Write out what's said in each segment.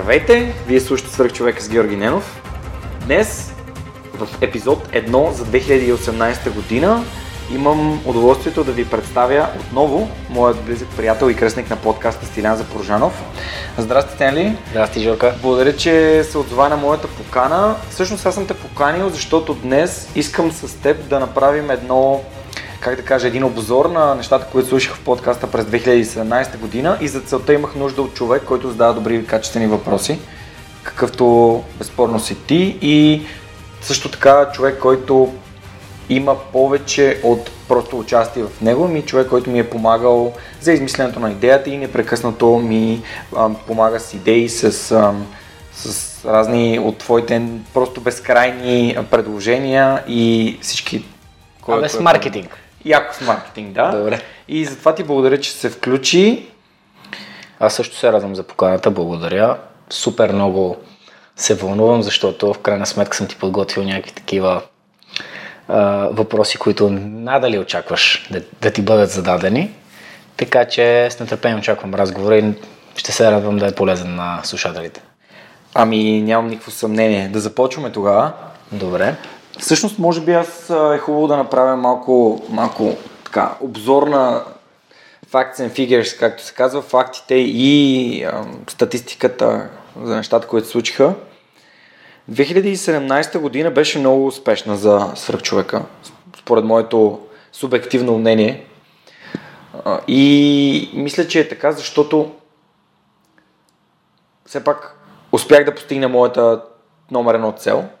Здравейте! Вие слушате Свърх човека с Георги Ненов. Днес в епизод 1 за 2018 година имам удоволствието да ви представя отново моят близък приятел и кръстник на подкаста Стилян Запорожанов. Здрасти, Стенли! Здрасти, Жорка! Благодаря, че се отзова на моята покана. Всъщност аз съм те поканил, защото днес искам с теб да направим едно как да кажа, един обзор на нещата, които слушах в подкаста през 2017 година и за целта имах нужда от човек, който задава добри качествени въпроси, какъвто безспорно си ти и също така човек, който има повече от просто участие в него, ми човек, който ми е помагал за измисленето на идеята и непрекъснато ми а, помага с идеи, с, а, с разни от твоите просто безкрайни предложения и всички... Абе с маркетинг. Яко с маркетинг, да. Добре. И затова ти благодаря, че се включи. Аз също се радвам за поканата, благодаря. Супер много се вълнувам, защото в крайна сметка съм ти подготвил някакви такива а, въпроси, които надали очакваш да, да ти бъдат зададени. Така че с нетърпение очаквам разговора и ще се радвам да е полезен на слушателите. Ами, нямам никакво съмнение. Да започваме тогава. Добре. Всъщност, може би аз е хубаво да направя малко, малко така, обзор на facts and figures, както се казва, фактите и а, статистиката за нещата, които се случиха. 2017 година беше много успешна за свръхчовека, според моето субективно мнение. И мисля, че е така, защото все пак успях да постигна моята номер едно цел –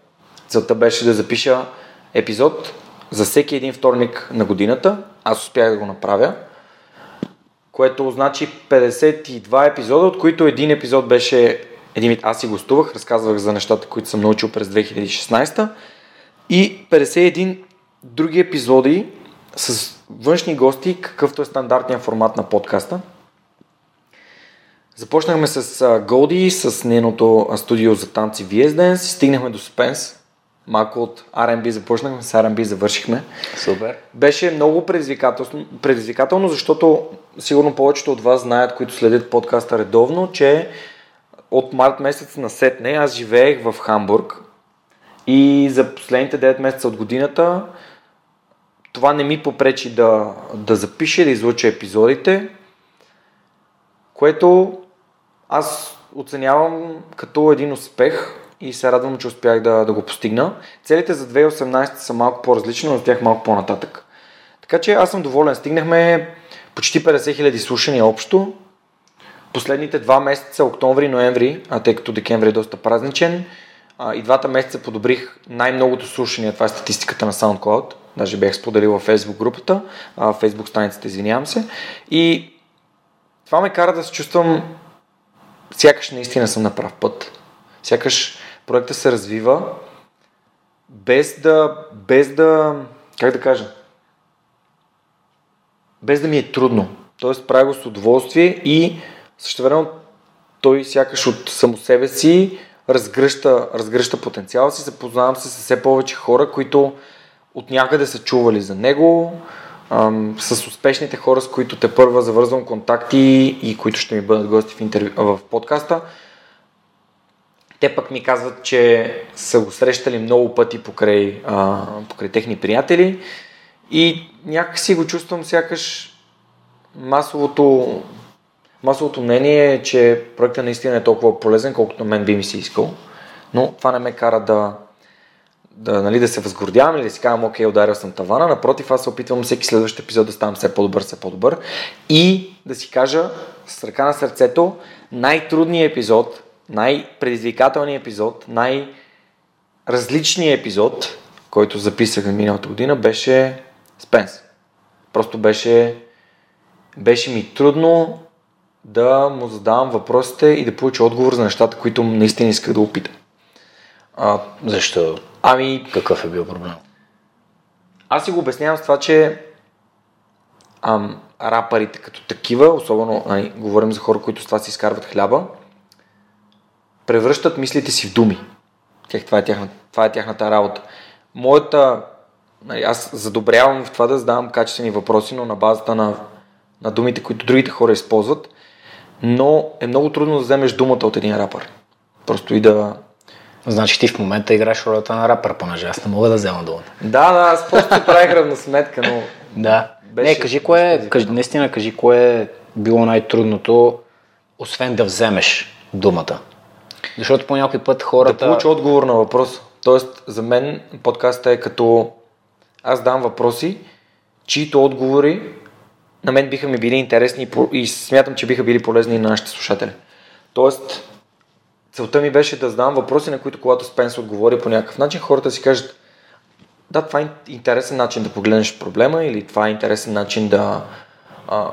Целта беше да запиша епизод за всеки един вторник на годината. Аз успях да го направя, което значи 52 епизода, от които един епизод беше един вид аз си гостувах, разказвах за нещата, които съм научил през 2016 и 51 други епизоди с външни гости, какъвто е стандартният формат на подкаста. Започнахме с Голди, с нейното студио за танци VS стигнахме до Спенс, малко от R&B започнахме, с R&B завършихме. Супер. Беше много предизвикателно, предизвикателно, защото сигурно повечето от вас знаят, които следят подкаста редовно, че от март месец на сетне аз живеех в Хамбург и за последните 9 месеца от годината това не ми попречи да, да запиша, да излуча епизодите, което аз оценявам като един успех, и се радвам, че успях да, да го постигна. Целите за 2018 са малко по-различни, но тях малко по-нататък. Така че аз съм доволен. Стигнахме почти 50 000 слушания общо. Последните два месеца, октомври и ноември, а тъй като декември е доста празничен, а, и двата месеца подобрих най-многото слушания. Това е статистиката на SoundCloud. Даже бях споделил във Facebook групата, а, Facebook страницата, извинявам се. И това ме кара да се чувствам сякаш наистина съм на прав път. Сякаш проектът се развива без да, без да, как да кажа, без да ми е трудно. Тоест правя го с удоволствие и време той сякаш от само себе си разгръща, разгръща потенциала си, запознавам се с все повече хора, които от някъде са чували за него, с успешните хора, с които те първа завързвам контакти и които ще ми бъдат гости в, интервю, в подкаста. Те пък ми казват, че са го срещали много пъти покрай, а, покрай техни приятели и някакси го чувствам сякаш масовото, масовото мнение е, че проектът наистина е толкова полезен, колкото мен би ми се искал. Но това не ме кара да, да, нали, да се възгордявам или да си казвам, окей, ударил съм тавана. Напротив, аз се опитвам всеки следващ епизод да ставам все по-добър, все по-добър. И да си кажа с ръка на сърцето, най-трудният епизод най-предизвикателният епизод, най-различният епизод, който записах на миналата година, беше Спенс. Просто беше, беше ми трудно да му задавам въпросите и да получа отговор за нещата, които наистина исках да опитам. А, Защо? ами, Какъв е бил проблем? аз си го обяснявам с това, че ам, рапърите като такива, особено нали, говорим за хора, които с това си изкарват хляба, превръщат мислите си в думи. Тях, това, е тяхна, това е тяхната работа. Моята, нали, аз задобрявам в това да задавам качествени въпроси, но на базата на, на думите, които другите хора използват, но е много трудно да вземеш думата от един рапър. Просто и да, Значи ти в момента играеш ролята на рапър, понеже аз не мога да взема думата. Да, да, аз просто правих равносметка, но Да. Беше- не, кажи кое е, кажи, наистина кажи кое е било най-трудното, освен да вземеш думата. Защото по някой път да хората... получа отговор на въпрос. Тоест, за мен подкастът е като аз дам въпроси, чието отговори на мен биха ми били интересни и смятам, че биха били полезни и на нашите слушатели. Тоест, целта ми беше да задавам въпроси, на които когато Спенс отговори по някакъв начин, хората си кажат да, това е интересен начин да погледнеш проблема или това е интересен начин да, а,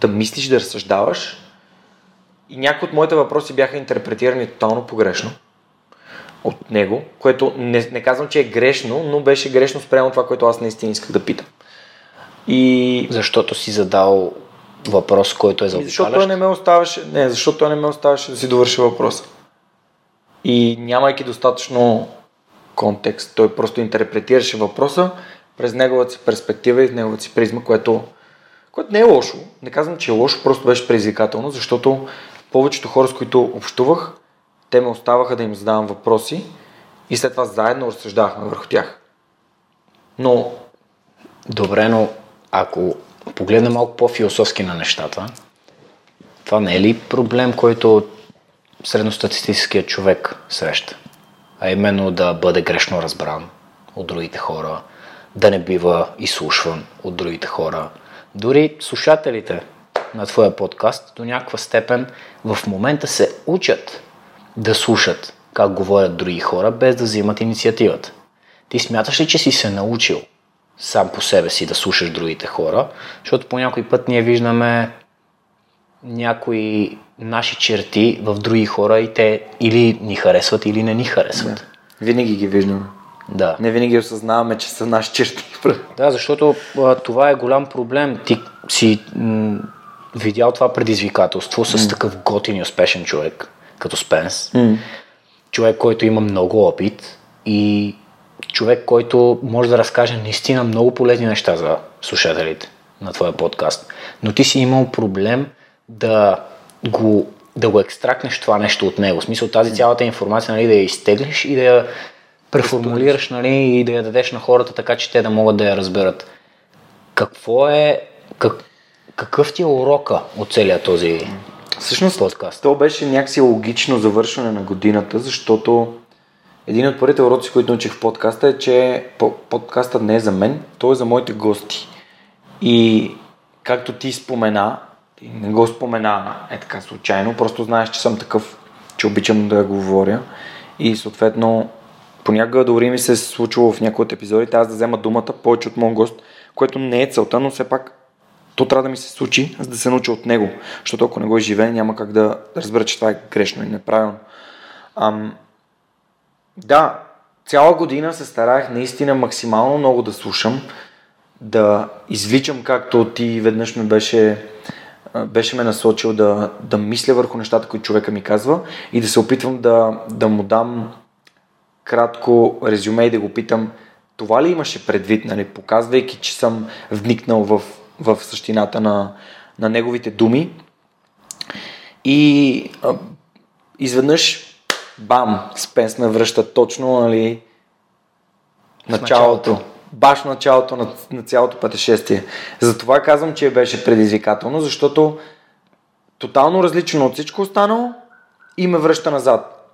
да мислиш, да разсъждаваш. И някои от моите въпроси бяха интерпретирани тотално погрешно от него, което не, не казвам, че е грешно, но беше грешно спрямо това, което аз наистина исках да питам. И, Защото си задал въпрос, който е и защото той заобикалящ. не ме оставаше, не, защото той не ме оставаше да си довърши въпроса. И нямайки достатъчно контекст, той просто интерпретираше въпроса през неговата си перспектива и неговата си призма, което, което не е лошо. Не казвам, че е лошо, просто беше предизвикателно, защото повечето хора, с които общувах, те ме оставаха да им задавам въпроси и след това заедно разсъждавахме върху тях. Но Добре, но ако погледнем малко по-философски на нещата, това не е ли проблем, който средностатистическият човек среща? А именно да бъде грешно разбран от другите хора, да не бива изслушван от другите хора. Дори слушателите на твоя подкаст до някаква степен в момента се учат да слушат как говорят други хора, без да взимат инициативата. Ти смяташ ли, че си се научил сам по себе си да слушаш другите хора, защото по някой път ние виждаме някои наши черти в други хора и те или ни харесват, или не ни харесват. винаги ги виждаме. Да. Не винаги осъзнаваме, че са наши черти. Да, защото а, това е голям проблем. Ти си м- видял това предизвикателство с такъв готин и успешен човек, като Спенс. Човек, който има много опит и човек, който може да разкаже наистина много полезни неща за слушателите на твоя подкаст. Но ти си имал проблем да го, да го екстракнеш това нещо от него. В смисъл тази цялата информация нали, да я изтеглиш и да я преформулираш нали, и да я дадеш на хората така, че те да могат да я разберат. Какво е, как, какъв ти е урока от целият този Всъщност, подкаст? то беше някакси логично завършване на годината, защото един от първите уроци, които научих в подкаста е, че по- подкастът не е за мен, той е за моите гости. И както ти спомена, ти не го спомена е така случайно, просто знаеш, че съм такъв, че обичам да говоря. И съответно, понякога дори ми се е случвало в някои от епизодите аз да взема думата повече от моят гост, което не е целта, но все пак то трябва да ми се случи, за да се науча от него. Защото ако не го изживее, няма как да разбера, че това е грешно и неправилно. Ам, да, цяла година се старах наистина максимално много да слушам, да извличам, както ти веднъж ме беше, беше ме насочил да, да мисля върху нещата, които човека ми казва и да се опитвам да, да му дам кратко резюме и да го питам това ли имаше предвид, нали, показвайки, че съм вникнал в, в същината на, на неговите думи. И а, изведнъж, бам, Спенс ме връща точно, нали, началото. началото. Баш началото на, на цялото пътешествие. Затова казвам, че беше предизвикателно, защото тотално различно от всичко останало и ме връща назад.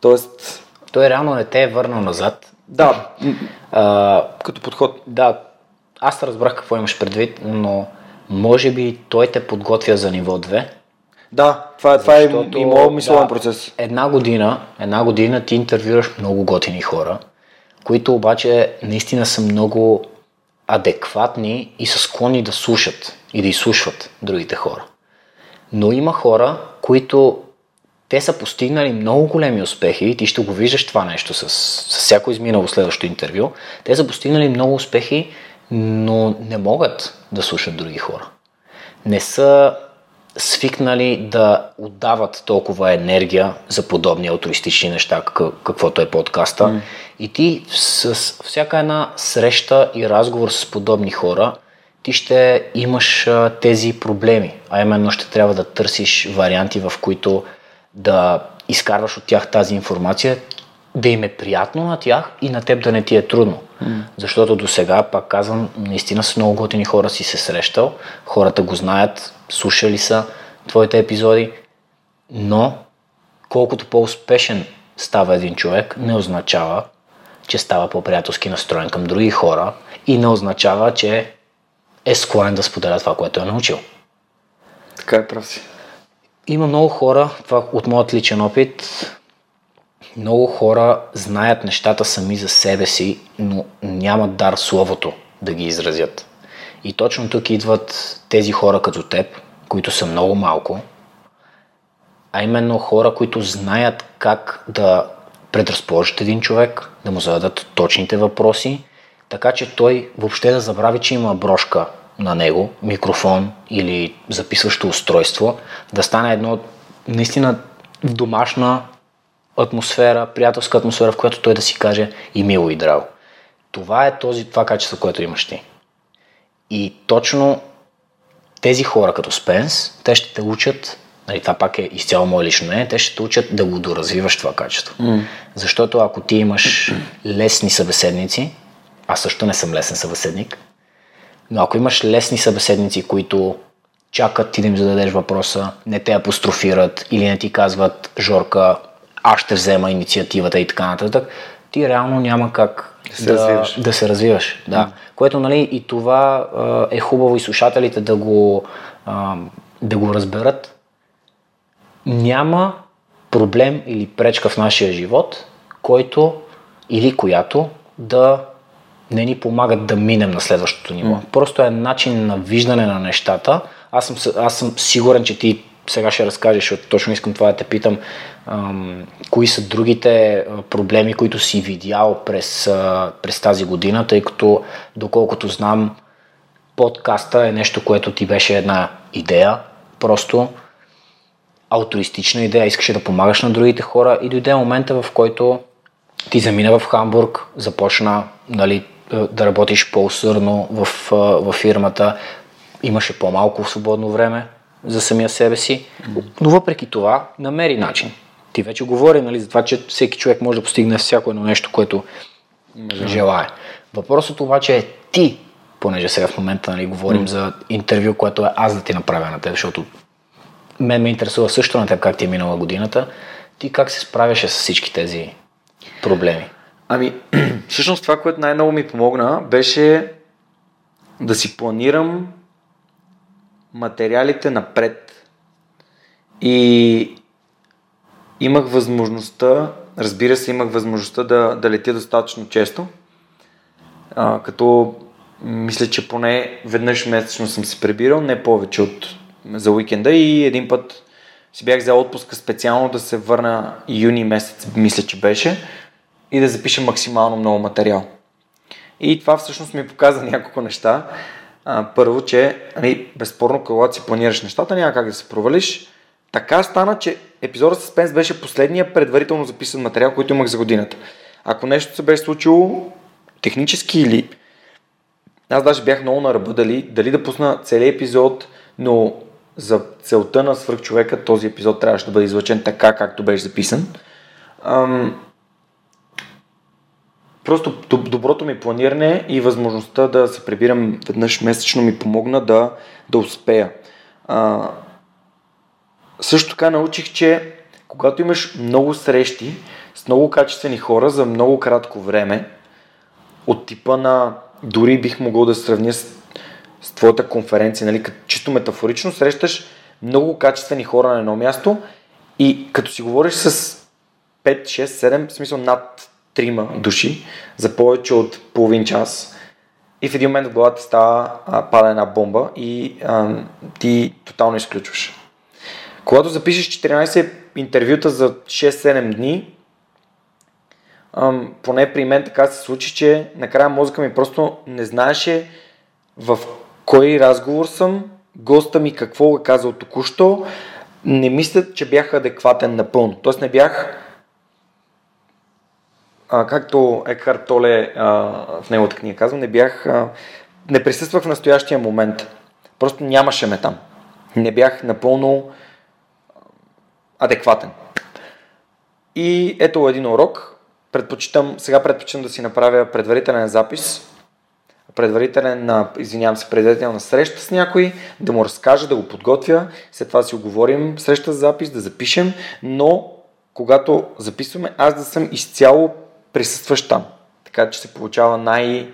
Тоест, Той реално не те е върнал назад. да, А, като подход. да, аз разбрах какво имаш предвид, но може би той те подготвя за ниво 2. Да, това, е- това е и моят мисловен да, процес. Една година, една година ти интервюраш много готини хора, които обаче наистина са много адекватни и са склонни да слушат и да изслушват другите хора. Но има хора, които те са постигнали много големи успехи и ти ще го виждаш това нещо с, с всяко изминало следващо интервю. Те са постигнали много успехи, но не могат да слушат други хора. Не са свикнали да отдават толкова енергия за подобни алтруистични неща, каквото е подкаста. Mm. И ти с всяка една среща и разговор с подобни хора, ти ще имаш тези проблеми, а именно ще трябва да търсиш варианти, в които да изкарваш от тях тази информация, да им е приятно на тях и на теб да не ти е трудно. Mm. Защото до сега, пак казвам, наистина с много готини хора си се срещал, хората го знаят, слушали са твоите епизоди, но колкото по-успешен става един човек, не означава, че става по-приятелски настроен към други хора и не означава, че е склонен да споделя това, което е научил. Така е, прав си. Има много хора, това от моят личен опит, много хора знаят нещата сами за себе си, но нямат дар словото да ги изразят. И точно тук идват тези хора като теб, които са много малко, а именно хора, които знаят как да предразположат един човек, да му зададат точните въпроси, така че той въобще да забрави, че има брошка на него, микрофон или записващо устройство, да стане едно наистина домашна атмосфера, приятелска атмосфера, в която той да си каже и мило и драго. Това е този, това качество, което имаш ти. И точно тези хора като Спенс, те ще те учат, нали, това пак е изцяло мое лично мнение, те ще те учат да го доразвиваш това качество. Mm. Защото ако ти имаш лесни събеседници, аз също не съм лесен събеседник, но ако имаш лесни събеседници, които чакат ти да им зададеш въпроса, не те апострофират или не ти казват Жорка, аз ще взема инициативата и така нататък, ти реално няма как да се да, развиваш. Да се развиваш да. Mm. Което нали, и това а, е хубаво и слушателите да го, а, да го разберат. Няма проблем или пречка в нашия живот, който или която да не ни помагат да минем на следващото ниво. Mm. Просто е начин на виждане на нещата. Аз съм, аз съм сигурен, че ти сега ще разкажеш, защото точно искам това да те питам, ам, кои са другите проблеми, които си видял през, през тази година, тъй като, доколкото знам, подкаста е нещо, което ти беше една идея, просто алтруистична идея, искаше да помагаш на другите хора и дойде момента, в който ти замина в Хамбург, започна нали, да работиш по-усърно в, в фирмата, имаше по-малко свободно време, за самия себе си, но въпреки това намери начин. Ти вече говори нали, за това, че всеки човек може да постигне всяко едно нещо, което да. желая. Въпросът обаче е ти, понеже сега в момента нали, говорим mm. за интервю, което е аз да ти направя на теб, защото мен ме интересува също на теб как ти е минала годината. Ти как се справяше с всички тези проблеми? Ами, всъщност това, което най-много ми помогна, беше да си планирам материалите напред. И имах възможността, разбира се, имах възможността да, да летя достатъчно често, а, като мисля, че поне веднъж месечно съм се прибирал, не повече от за уикенда. И един път си бях взел отпуска специално да се върна юни месец, мисля, че беше, и да запиша максимално много материал. И това всъщност ми показа няколко неща първо, че ами, безспорно, когато си планираш нещата, няма как да се провалиш. Така стана, че епизодът с Пенс беше последния предварително записан материал, който имах за годината. Ако нещо се беше случило технически или аз даже бях много на ръба дали, дали да пусна целият епизод, но за целта на свръхчовека този епизод трябваше да бъде излъчен така, както беше записан. Просто доброто ми планиране и възможността да се прибирам веднъж месечно ми помогна да, да успея. А, също така научих, че когато имаш много срещи с много качествени хора за много кратко време, от типа на дори бих могъл да сравня с, с твоята конференция, нали, като чисто метафорично срещаш много качествени хора на едно място и като си говориш с 5, 6, 7, в смисъл над трима души за повече от половин час и в един момент в главата става а, пада една бомба и а, ти тотално изключваш. Когато запишеш 14 интервюта за 6-7 дни, ам, поне при мен така се случи, че накрая мозъка ми просто не знаеше в кой разговор съм, госта ми какво е казал току-що, не мисля, че бях адекватен напълно. Тоест не бях а, както Екхарт Толе а, в неговата книга казва, не бях, а, не присъствах в настоящия момент. Просто нямаше ме там. Не бях напълно адекватен. И ето един урок. Предпочитам, сега предпочитам да си направя предварителен запис, предварителен, извинявам се, предварителна среща с някой, да му разкажа, да го подготвя, след това си оговорим среща с запис, да запишем, но когато записваме, аз да съм изцяло присъстващ там. Така че се получава най,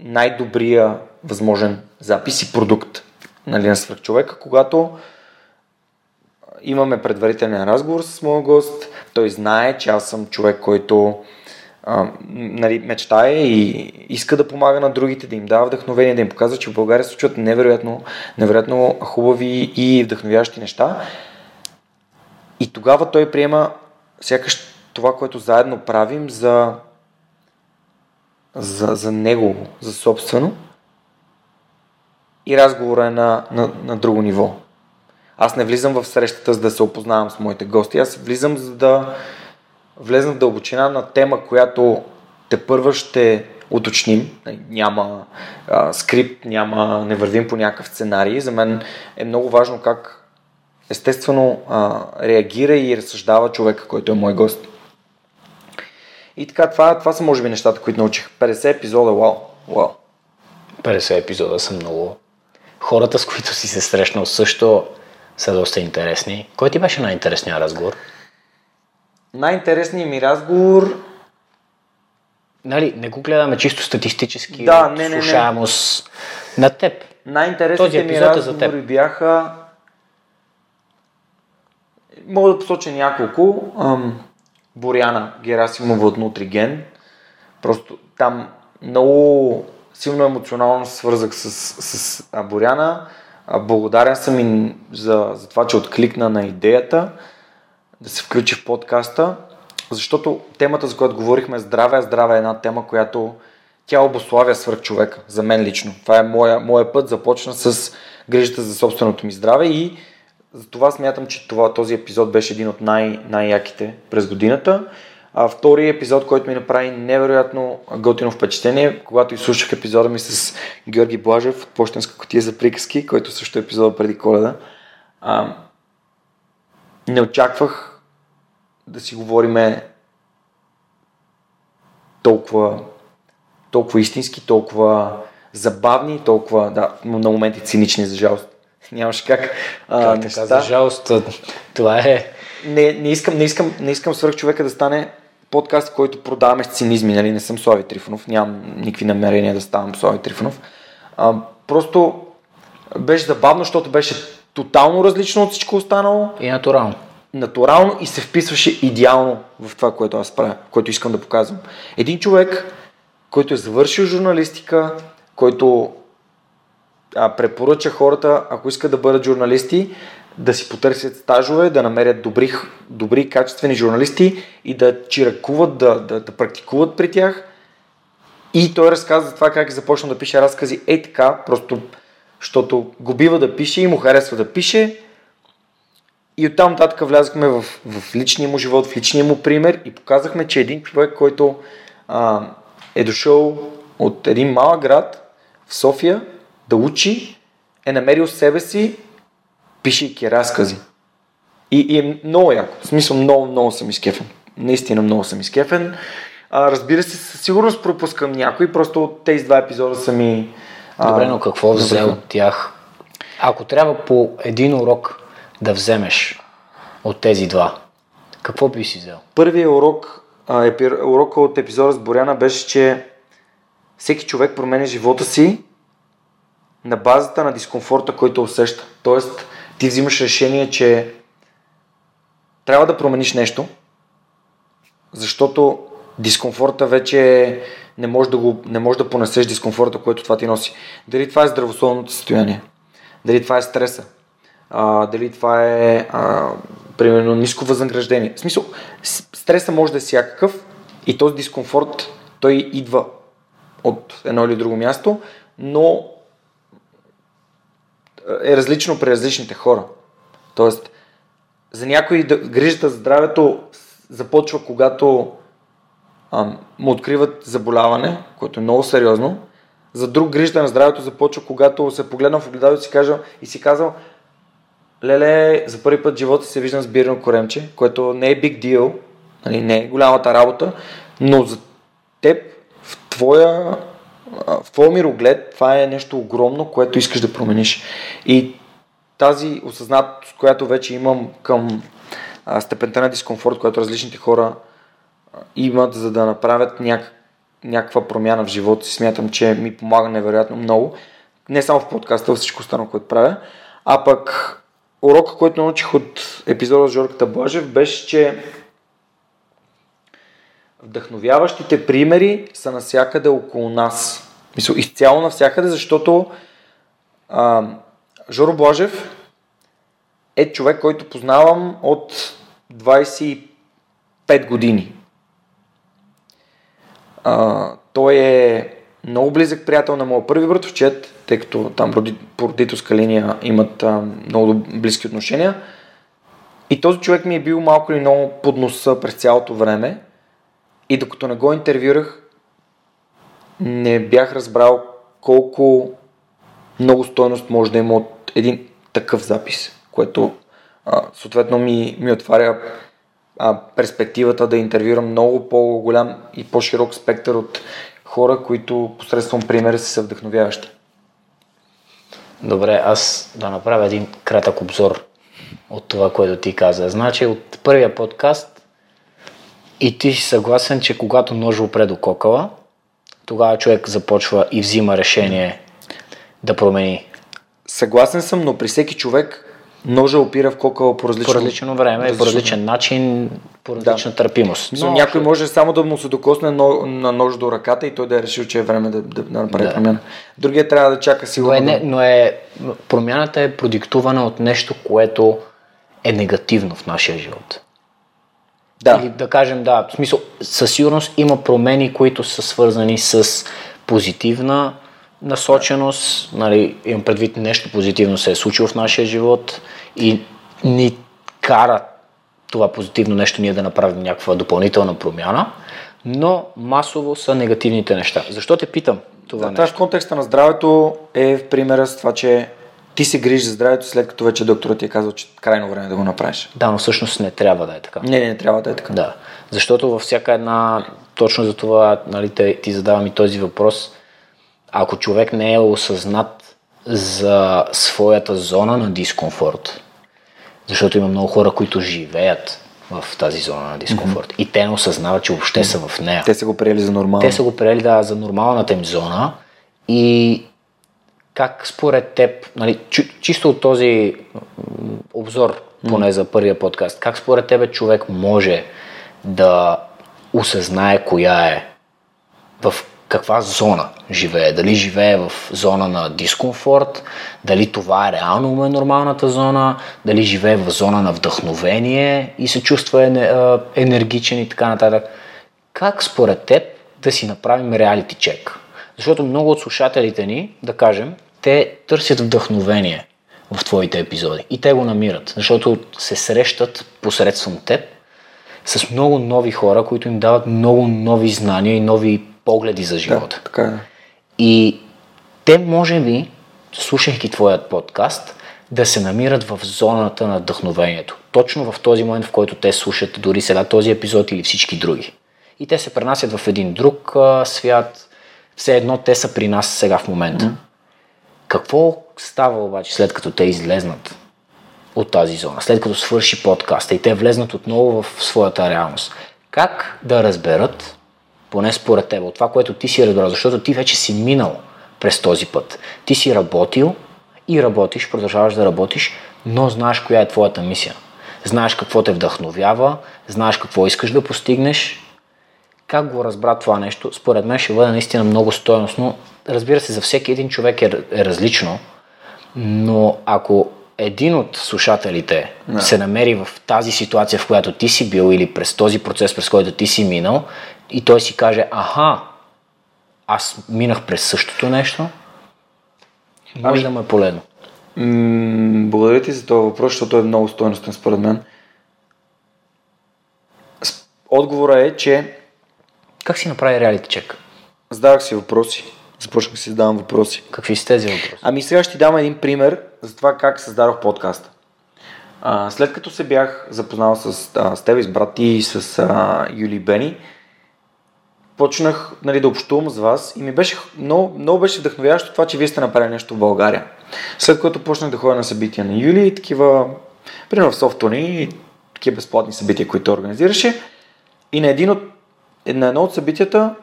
най-добрия възможен запис и продукт нали, на свръхчовека, когато имаме предварителен разговор с моя гост, той знае, че аз съм човек, който а, нали, мечтае и иска да помага на другите, да им дава вдъхновение, да им показва, че в България се случват невероятно, невероятно хубави и вдъхновящи неща. И тогава той приема сякаш това, което заедно правим за, за, за него, за собствено. И разговора е на, на, на друго ниво. Аз не влизам в срещата, за да се опознавам с моите гости. Аз влизам, за да влезна в дълбочина на тема, която те първа ще уточним. Няма а, скрипт, няма, не вървим по някакъв сценарий. За мен е много важно как естествено а, реагира и разсъждава човека, който е мой гост. И така, това, това са може би нещата, които научих. 50 епизода, вау, вау. 50 епизода са много. Хората, с които си се срещнал също са доста интересни. Кой ти беше най-интересният разговор? Най-интересният ми разговор... Нали, не го гледаме чисто статистически, да, не, не, слушаемост не. на теб. Най-интересните ми разговори бяха... Мога да посоча няколко. Ам, Боряна Герасимова от Нутриген. Просто там много силно емоционално се свързах с, с Боряна. Благодарен съм и за, за това, че откликна на идеята да се включи в подкаста, защото темата, за която говорихме, здраве, здраве е една тема, която тя обославя свърх човека, за мен лично. Това е моя, моя път, започна с грижата за собственото ми здраве и затова смятам, че това, този епизод беше един от най- най-яките през годината. А втори епизод, който ми направи невероятно готино впечатление, когато изслушах епизода ми с Георги Блажев от Почтенска котия за приказки, който също е епизода преди коледа. А, не очаквах да си говориме толкова, толкова истински, толкова забавни, толкова, да, на моменти цинични, за жалост. Нямаше как. А, как неща. за жалост, това е... Не, не, искам, не, искам, не искам свърх човека да стане подкаст, който продаваме с цинизми, нали? Не съм Слави Трифонов, нямам никакви намерения да ставам Слави Трифонов. А, просто беше забавно, защото беше тотално различно от всичко останало. И натурално. Натурално и се вписваше идеално в това, което аз правя, което искам да показвам. Един човек, който е завършил журналистика, който а, препоръча хората, ако искат да бъдат журналисти, да си потърсят стажове, да намерят добри, добри качествени журналисти и да чиракуват, да, да, да практикуват при тях. И той разказва това как е започнал да пише разкази ей така, просто защото го бива да пише и му харесва да пише. И оттам нататък влязахме в, в личния му живот, в личния му пример и показахме, че един човек, който а, е дошъл от един малък град в София, да учи, е намерил себе си, пишейки разкази. И, и е много яко. В смисъл, много, много съм изкефен. Наистина много съм изкефен. А, разбира се, със сигурност пропускам някой, просто тези два епизода са ми... А, Добре, но какво взе от тях? Ако трябва по един урок да вземеш от тези два, какво би си взел? Първият урок, а, епи, урока от епизода с Боряна беше, че всеки човек променя живота си на базата на дискомфорта, който усеща. Тоест, ти взимаш решение, че трябва да промениш нещо, защото дискомфорта вече не може да, го, не може да понесеш дискомфорта, който това ти носи. Дали това е здравословното състояние, дали това е стреса, а, дали това е а, примерно ниско възнаграждение. В смисъл, стреса може да е всякакъв и този дискомфорт той идва от едно или друго място, но е различно при различните хора. Тоест, за някои грижата за здравето започва когато а, му откриват заболяване, което е много сериозно. За друг грижата на здравето започва когато се погледна в огледалото и си, кажа, и си казал Леле, за първи път в живота се виждам с бирно коремче, което не е big deal, нали, не е голямата работа, но за теб, в твоя, в твоя мироглед, това е нещо огромно, което искаш да промениш. И тази осъзнатост, която вече имам към а, степента на дискомфорт, която различните хора а, имат, за да направят няк, някаква промяна в живота си, смятам, че ми помага невероятно много. Не само в подкаста, във всичко останало, което правя. А пък урока, който научих от епизода с Жорката Блажев, беше, че вдъхновяващите примери са навсякъде около нас. Мисля, изцяло навсякъде, защото а, Жоро Блажев е човек, който познавам от 25 години. А, той е много близък приятел на моя първи братовчет, тъй като там по родителска линия имат а, много близки отношения. И този човек ми е бил малко или много под носа през цялото време. И докато не го интервюрах, не бях разбрал колко много стойност може да има от един такъв запис, което а, съответно ми, ми отваря а, перспективата да интервюрам много по-голям и по-широк спектър от хора, които посредством примери са вдъхновяващи. Добре, аз да направя един кратък обзор от това, което ти каза. Значи от първия подкаст и ти си съгласен, че когато нож опре до кокала, тогава човек започва и взима решение да промени. Съгласен съм, но при всеки човек ножа опира в кокала по различно, по различно време, различно... по различен начин, по различна да. търпимост. Но, някой може само да му се докосне на нож до ръката и той да е решил, че е време да, да, да направи да. промяна. Другия трябва да чака сигурно. Но, е, не, но е, промяната е продиктувана от нещо, което е негативно в нашия живот. Да. Или да кажем, да, в смисъл, със сигурност има промени, които са свързани с позитивна насоченост, нали, имам предвид нещо позитивно се е случило в нашия живот и ни кара това позитивно нещо ние да направим някаква допълнителна промяна, но масово са негативните неща. Защо те питам това да, нещо? в контекста на здравето е в примера с това, че ти се грижиш за здравето след като вече докторът ти е казал, че крайно време да го направиш. Да, но всъщност не трябва да е така. Не, не, не трябва да е така. Да, защото във всяка една, точно за това нали, те, ти задавам и този въпрос, ако човек не е осъзнат за своята зона на дискомфорт, защото има много хора, които живеят в тази зона на дискомфорт. Mm-hmm. И те не осъзнават, че въобще mm-hmm. са в нея. Те са го приели за нормално. Те са го приели, да, за нормалната им зона. И как според теб, нали, чисто от този обзор, поне за първия подкаст, как според тебе човек може да осъзнае коя е в каква зона живее. Дали живее в зона на дискомфорт, дали това е реално му е нормалната зона, дали живее в зона на вдъхновение и се чувства енергичен и така нататък. Как според теб да си направим реалити чек? Защото много от слушателите ни, да кажем, те търсят вдъхновение в твоите епизоди и те го намират, защото се срещат посредством теб с много нови хора, които им дават много нови знания и нови погледи за живота. Да, така е. И те, може би, слушайки твоят подкаст, да се намират в зоната на вдъхновението. Точно в този момент, в който те слушат дори сега този епизод или всички други. И те се пренасят в един друг а, свят. Все едно те са при нас сега в момента. Mm. Какво става обаче след като те излезнат от тази зона, след като свърши подкаста и те влезнат отново в своята реалност? Как да разберат поне според теб, от това, което ти си разбрал, защото ти вече си минал през този път. Ти си работил и работиш, продължаваш да работиш, но знаеш коя е твоята мисия. Знаеш какво те вдъхновява, знаеш какво искаш да постигнеш. Как го разбра това нещо? Според мен ще бъде наистина много стоеностно. Разбира се, за всеки един човек е, е различно, но ако един от слушателите Да. се намери в тази ситуация, в която ти си бил или през този процес, през който ти си минал и той си каже, аха, аз минах през същото нещо, може Ами- да му е полезно. М, Благодаря ти за този въпрос, защото е много стойностен според мен. Отговора е, че Как си направи реалити чек? задавах си въпроси. Започнах да си задавам въпроси. Какви са тези въпроси? Ами сега ще ти дам един пример за това как създадох подкаста. А, след като се бях запознал с, а, с теб, с брат и с а, Юли Бени, почнах нали, да общувам с вас и ми беше много, много беше вдъхновяващо това, че вие сте направили нещо в България. След което почнах да ходя на събития на Юли и такива, примерно в Софтуни и такива безплатни събития, които организираше. И на, един от, на едно от събитията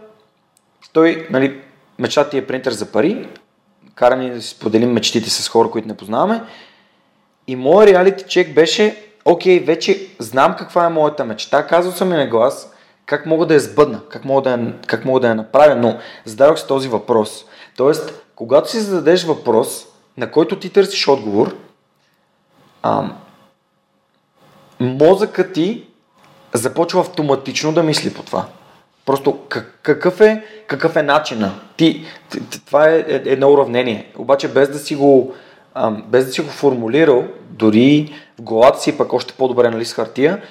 той, нали, мечтата ти е принтер за пари, кара ни да си споделим мечтите с хора, които не познаваме. И моят реалити чек беше, окей, вече знам каква е моята мечта, казал съм и на глас, как мога да я сбъдна, как мога да я, как мога да я направя, но зададох си този въпрос. Тоест, когато си зададеш въпрос, на който ти търсиш отговор, ам, мозъкът ти започва автоматично да мисли по това. Просто как, какъв, е, какъв е начина? Ти, това е е- едно уравнение. Обаче без да си го, без да си го формулирал, дори в главата си, пък още по-добре на лист хартия,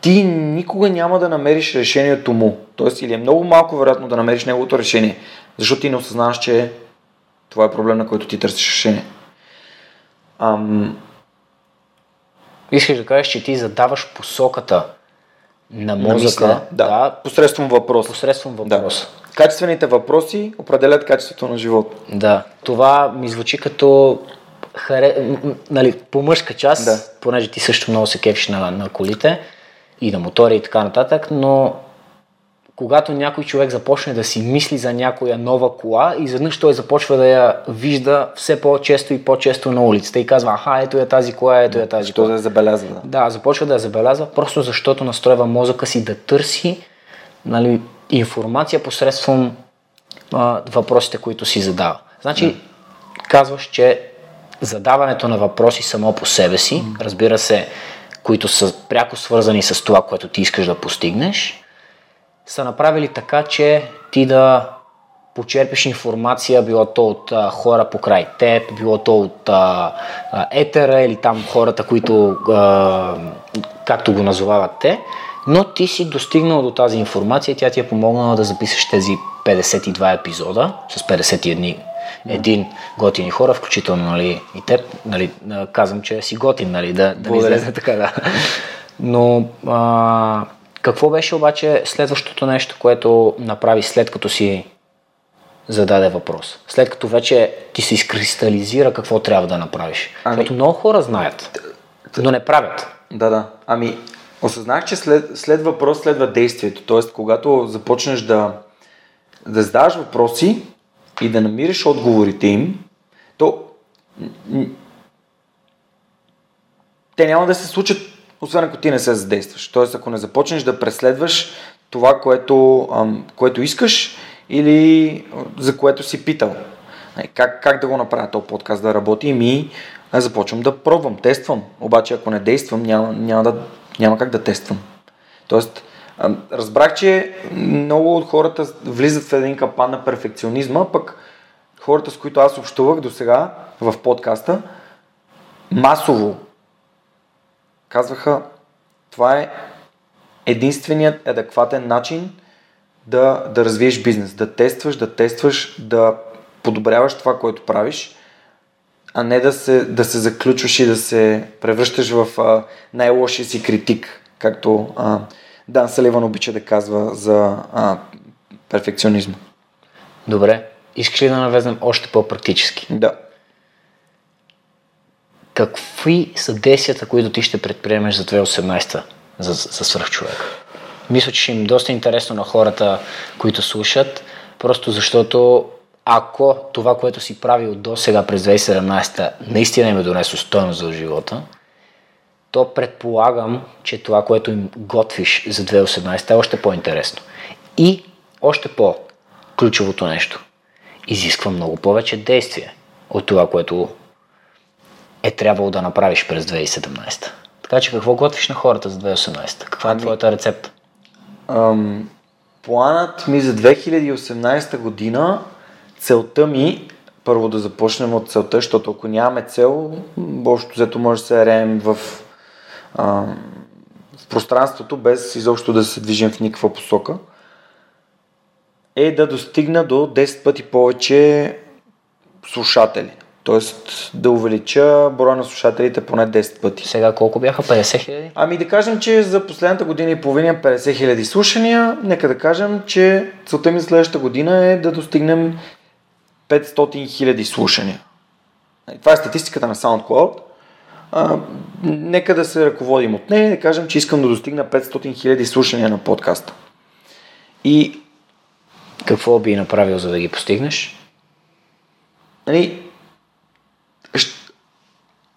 ти никога няма да намериш решението му. Тоест, или е много малко вероятно да намериш неговото решение, защото ти не осъзнаваш, че това е проблем, на който ти търсиш решение. Ам, Искаш да кажеш, че ти задаваш посоката на на мозъка мислене. да, да, посредством въпрос. посредством въпрос. Да. Качествените въпроси определят качеството на живота. Да, това ми звучи като харе... нали, по мъжка част, Да. понеже ти също много се кефиш на, на колите и на мотори и така нататък, но когато някой човек започне да си мисли за някоя нова кола, изведнъж той започва да я вижда все по-често и по-често на улицата и казва, аха, ето е тази кола, ето е тази Що кола. да я забелязва. Да. Да, започва да я забелязва, просто защото настройва мозъка си да търси нали, информация посредством а, въпросите, които си задава. Значи, казваш, че задаването на въпроси само по себе си, разбира се, които са пряко свързани с това, което ти искаш да постигнеш, са направили така, че ти да почерпиш информация, било то от а, хора покрай теб, било то от а, а, етера или там хората, които, а, както го назовават те, но ти си достигнал до тази информация и тя ти е помогнала да запишеш тези 52 епизода с 51 един готини хора, включително нали, и теб. Нали, казвам, че си готин, нали, да, да не излезе така, да. Но а, какво беше обаче следващото нещо, което направи след като си зададе въпрос? След като вече ти се изкристализира какво трябва да направиш. Ами- Защото много хора знаят, но не правят. Да, да. Ами, осъзнах, че след, след въпрос следва действието. Тоест, когато започнеш да, да задаваш въпроси и да намираш отговорите им, то те няма да се случат, освен ако ти не се задействаш. Тоест, ако не започнеш да преследваш това, което, което искаш или за което си питал. Нали, Как, как да го направя този подкаст да работи? Ми започвам да пробвам, тествам. Обаче ако не действам, няма, няма, да, няма как да тествам. Тоест, разбрах, че много от хората влизат в един капан на перфекционизма, пък хората, с които аз общувах до сега в подкаста, масово казваха, това е единственият адекватен начин да, да развиеш бизнес, да тестваш, да тестваш, да подобряваш това, което правиш, а не да се, да се заключваш и да се превръщаш в а, най-лошия си критик, както а, Дан Саливан обича да казва за а, перфекционизма. Добре, искаш ли да навезнем още по-практически? Да. Какви са действията, които ти ще предприемеш за 2018 за, за свръхчовек? Мисля, че им е доста интересно на хората, които слушат, просто защото ако това, което си правил до сега през 2017 наистина им е донесло стойност за живота, то предполагам, че това, което им готвиш за 2018 е още по-интересно. И още по-ключовото нещо. Изисква много повече действие от това, което е трябвало да направиш през 2017. Така че какво готвиш на хората за 2018? Каква е Ами- твоята рецепта? Ам, планът ми за 2018 година, целта ми, първо да започнем от целта, защото ако нямаме цел, общо взето може да се реем в, ам, в пространството, без изобщо да се движим в никаква посока, е да достигна до 10 пъти повече слушатели. Тоест да увелича броя на слушателите поне 10 пъти. Сега колко бяха? 50 хиляди? Ами да кажем, че за последната година и половина имам 50 000 слушания. Нека да кажем, че целта ми за следващата година е да достигнем 500 000 слушания. И Това е статистиката на SoundCloud. А, нека да се ръководим от нея и да кажем, че искам да достигна 500 000 слушания на подкаста. И Какво би направил, за да ги постигнеш? нали,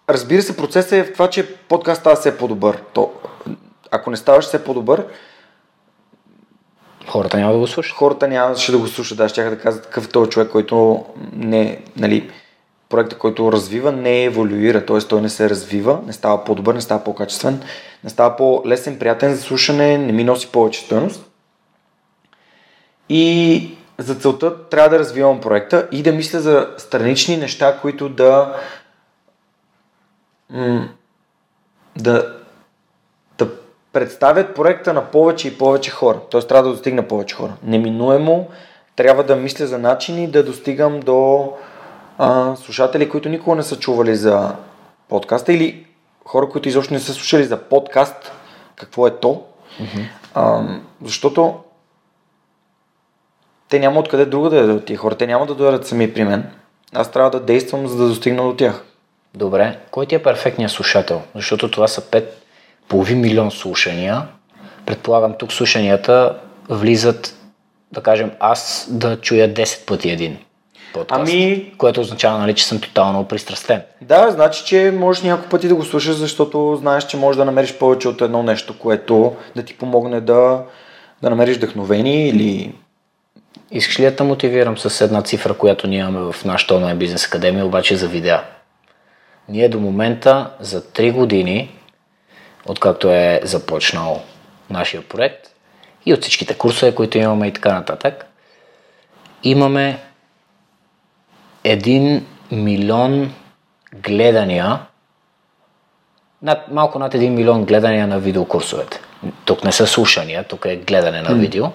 разбира се, процесът е в това, че подкаст става все по-добър. То, ако не ставаш все по-добър, Хората няма да го слушат. хората нямаше да го слушат. Да, ще да кажа такъв е този човек, който не, нали, проекта, който развива, не еволюира, т.е. той не се развива, не става по-добър, не става по-качествен, не става по-лесен, приятен за слушане, не ми носи повече стоеност. И за целта трябва да развивам проекта и да мисля за странични неща, които да м- да, да представят проекта на повече и повече хора. Тоест трябва да достигна повече хора. Неминуемо трябва да мисля за начини да достигам до а, слушатели, които никога не са чували за подкаста или хора, които изобщо не са слушали за подкаст, какво е то. Mm-hmm. А, защото те няма откъде друго да дойдат тия хора. Те няма да дойдат сами при мен. Аз трябва да действам, за да достигна до тях. Добре. Кой ти е перфектният слушател? Защото това са 5, половин милион слушания. Предполагам, тук слушанията влизат, да кажем, аз да чуя 10 пъти един подкаст. Ами- Което означава, нали, че съм тотално пристрастен. Да, значи, че можеш няколко пъти да го слушаш, защото знаеш, че можеш да намериш повече от едно нещо, което да ти помогне да, да намериш вдъхновение или... Искаш ли да те мотивирам с една цифра, която ние имаме в нашата онлайн бизнес академия, обаче за видеа? Ние до момента за 3 години, откакто е започнал нашия проект и от всичките курсове, които имаме и така нататък, имаме 1 милион гледания, над, малко над 1 милион гледания на видеокурсовете. Тук не са слушания, тук е гледане на видео,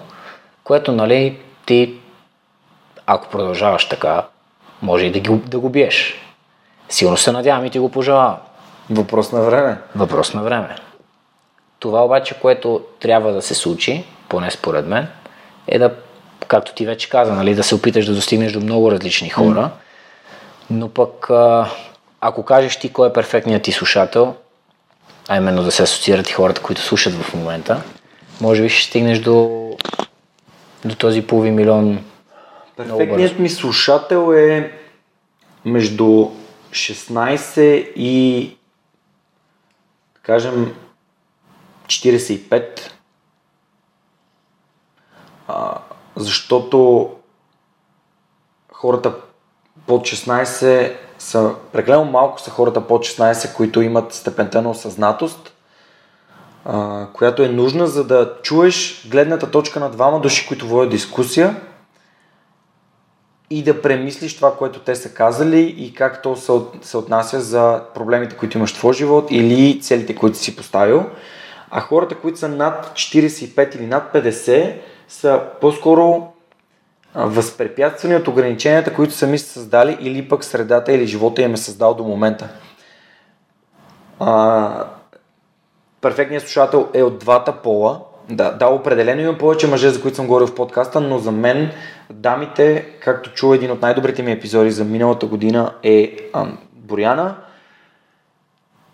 което, нали, ти, ако продължаваш така, може и да, ги, да го биеш. Силно се надявам и ти го пожелавам. Въпрос на време. Въпрос на време. Това обаче, което трябва да се случи, поне според мен, е да, както ти вече каза, нали, да се опиташ да достигнеш до много различни хора, но пък ако кажеш ти кой е перфектният ти слушател, а именно да се асоциират и хората, които слушат в момента, може би ще стигнеш до, до този половин милион Перфектният ми слушател е между 16 и кажем 45 а, защото хората под 16 са, прекалено малко са хората под 16, които имат степента на осъзнатост, а, която е нужна, за да чуеш гледната точка на двама души, които водят дискусия и да премислиш това, което те са казали и как то се, от, се отнася за проблемите, които имаш в твоя живот или целите, които си поставил. А хората, които са над 45 или над 50, са по-скоро възпрепятствани от ограниченията, които сами са създали или пък средата или живота им е създал до момента. А, перфектният слушател е от двата пола. Да, да, определено имам повече мъже, за които съм говорил в подкаста, но за мен дамите, както чу един от най-добрите ми епизоди за миналата година е ам, Боряна.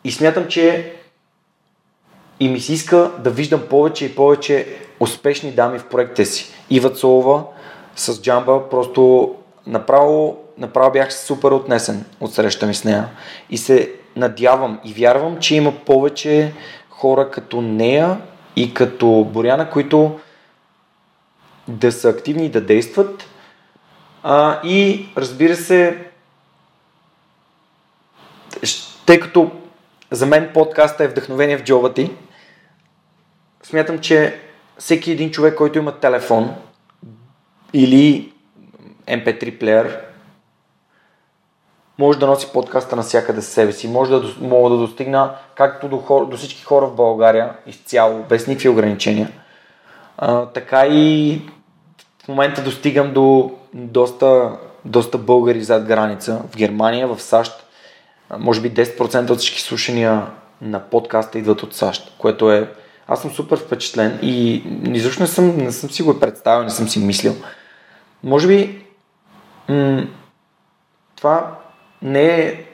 И смятам, че и ми се иска да виждам повече и повече успешни дами в проектите си. Ива Цолова с Джамба просто направо, направо бях супер отнесен от среща ми с нея. И се надявам и вярвам, че има повече хора като нея и като Боряна, които да са активни и да действат. А, и разбира се, тъй като за мен подкаста е вдъхновение в джоба ти, смятам, че всеки един човек, който има телефон или MP3 плеер, може да носи подкаста навсякъде с себе си. Може да, мога да достигна както до, хор, до всички хора в България, изцяло, без никакви ограничения. А, така и в момента достигам до доста, доста българи зад граница. В Германия, в САЩ. Може би 10% от всички слушания на подкаста идват от САЩ, което е... Аз съм супер впечатлен и изобщо не съм, не съм си го представил, не съм си мислил. Може би м- това не е,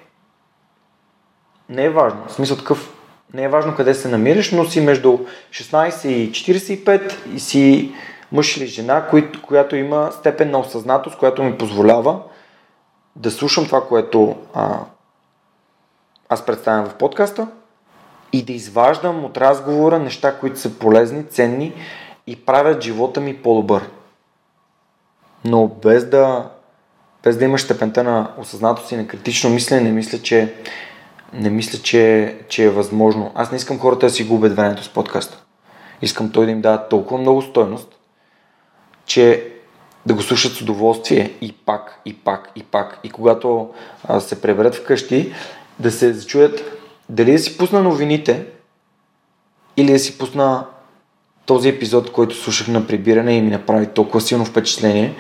не е важно. В смисъл такъв, не е важно къде се намираш, но си между 16 и 45 и си мъж или жена, която има степен на осъзнатост, която ми позволява да слушам това, което а, аз представям в подкаста и да изваждам от разговора неща, които са полезни, ценни и правят живота ми по-добър. Но без да без да имаш степента на осъзнатост и на критично мислене, не мисля, че, не мисля, че, че е възможно. Аз не искам хората да си губят времето с подкаста. Искам той да им дава толкова много стойност, че да го слушат с удоволствие и пак, и пак, и пак. И когато а, се преберат вкъщи, да се зачуят дали да си пусна новините или да си пусна този епизод, който слушах на прибиране и ми направи толкова силно впечатление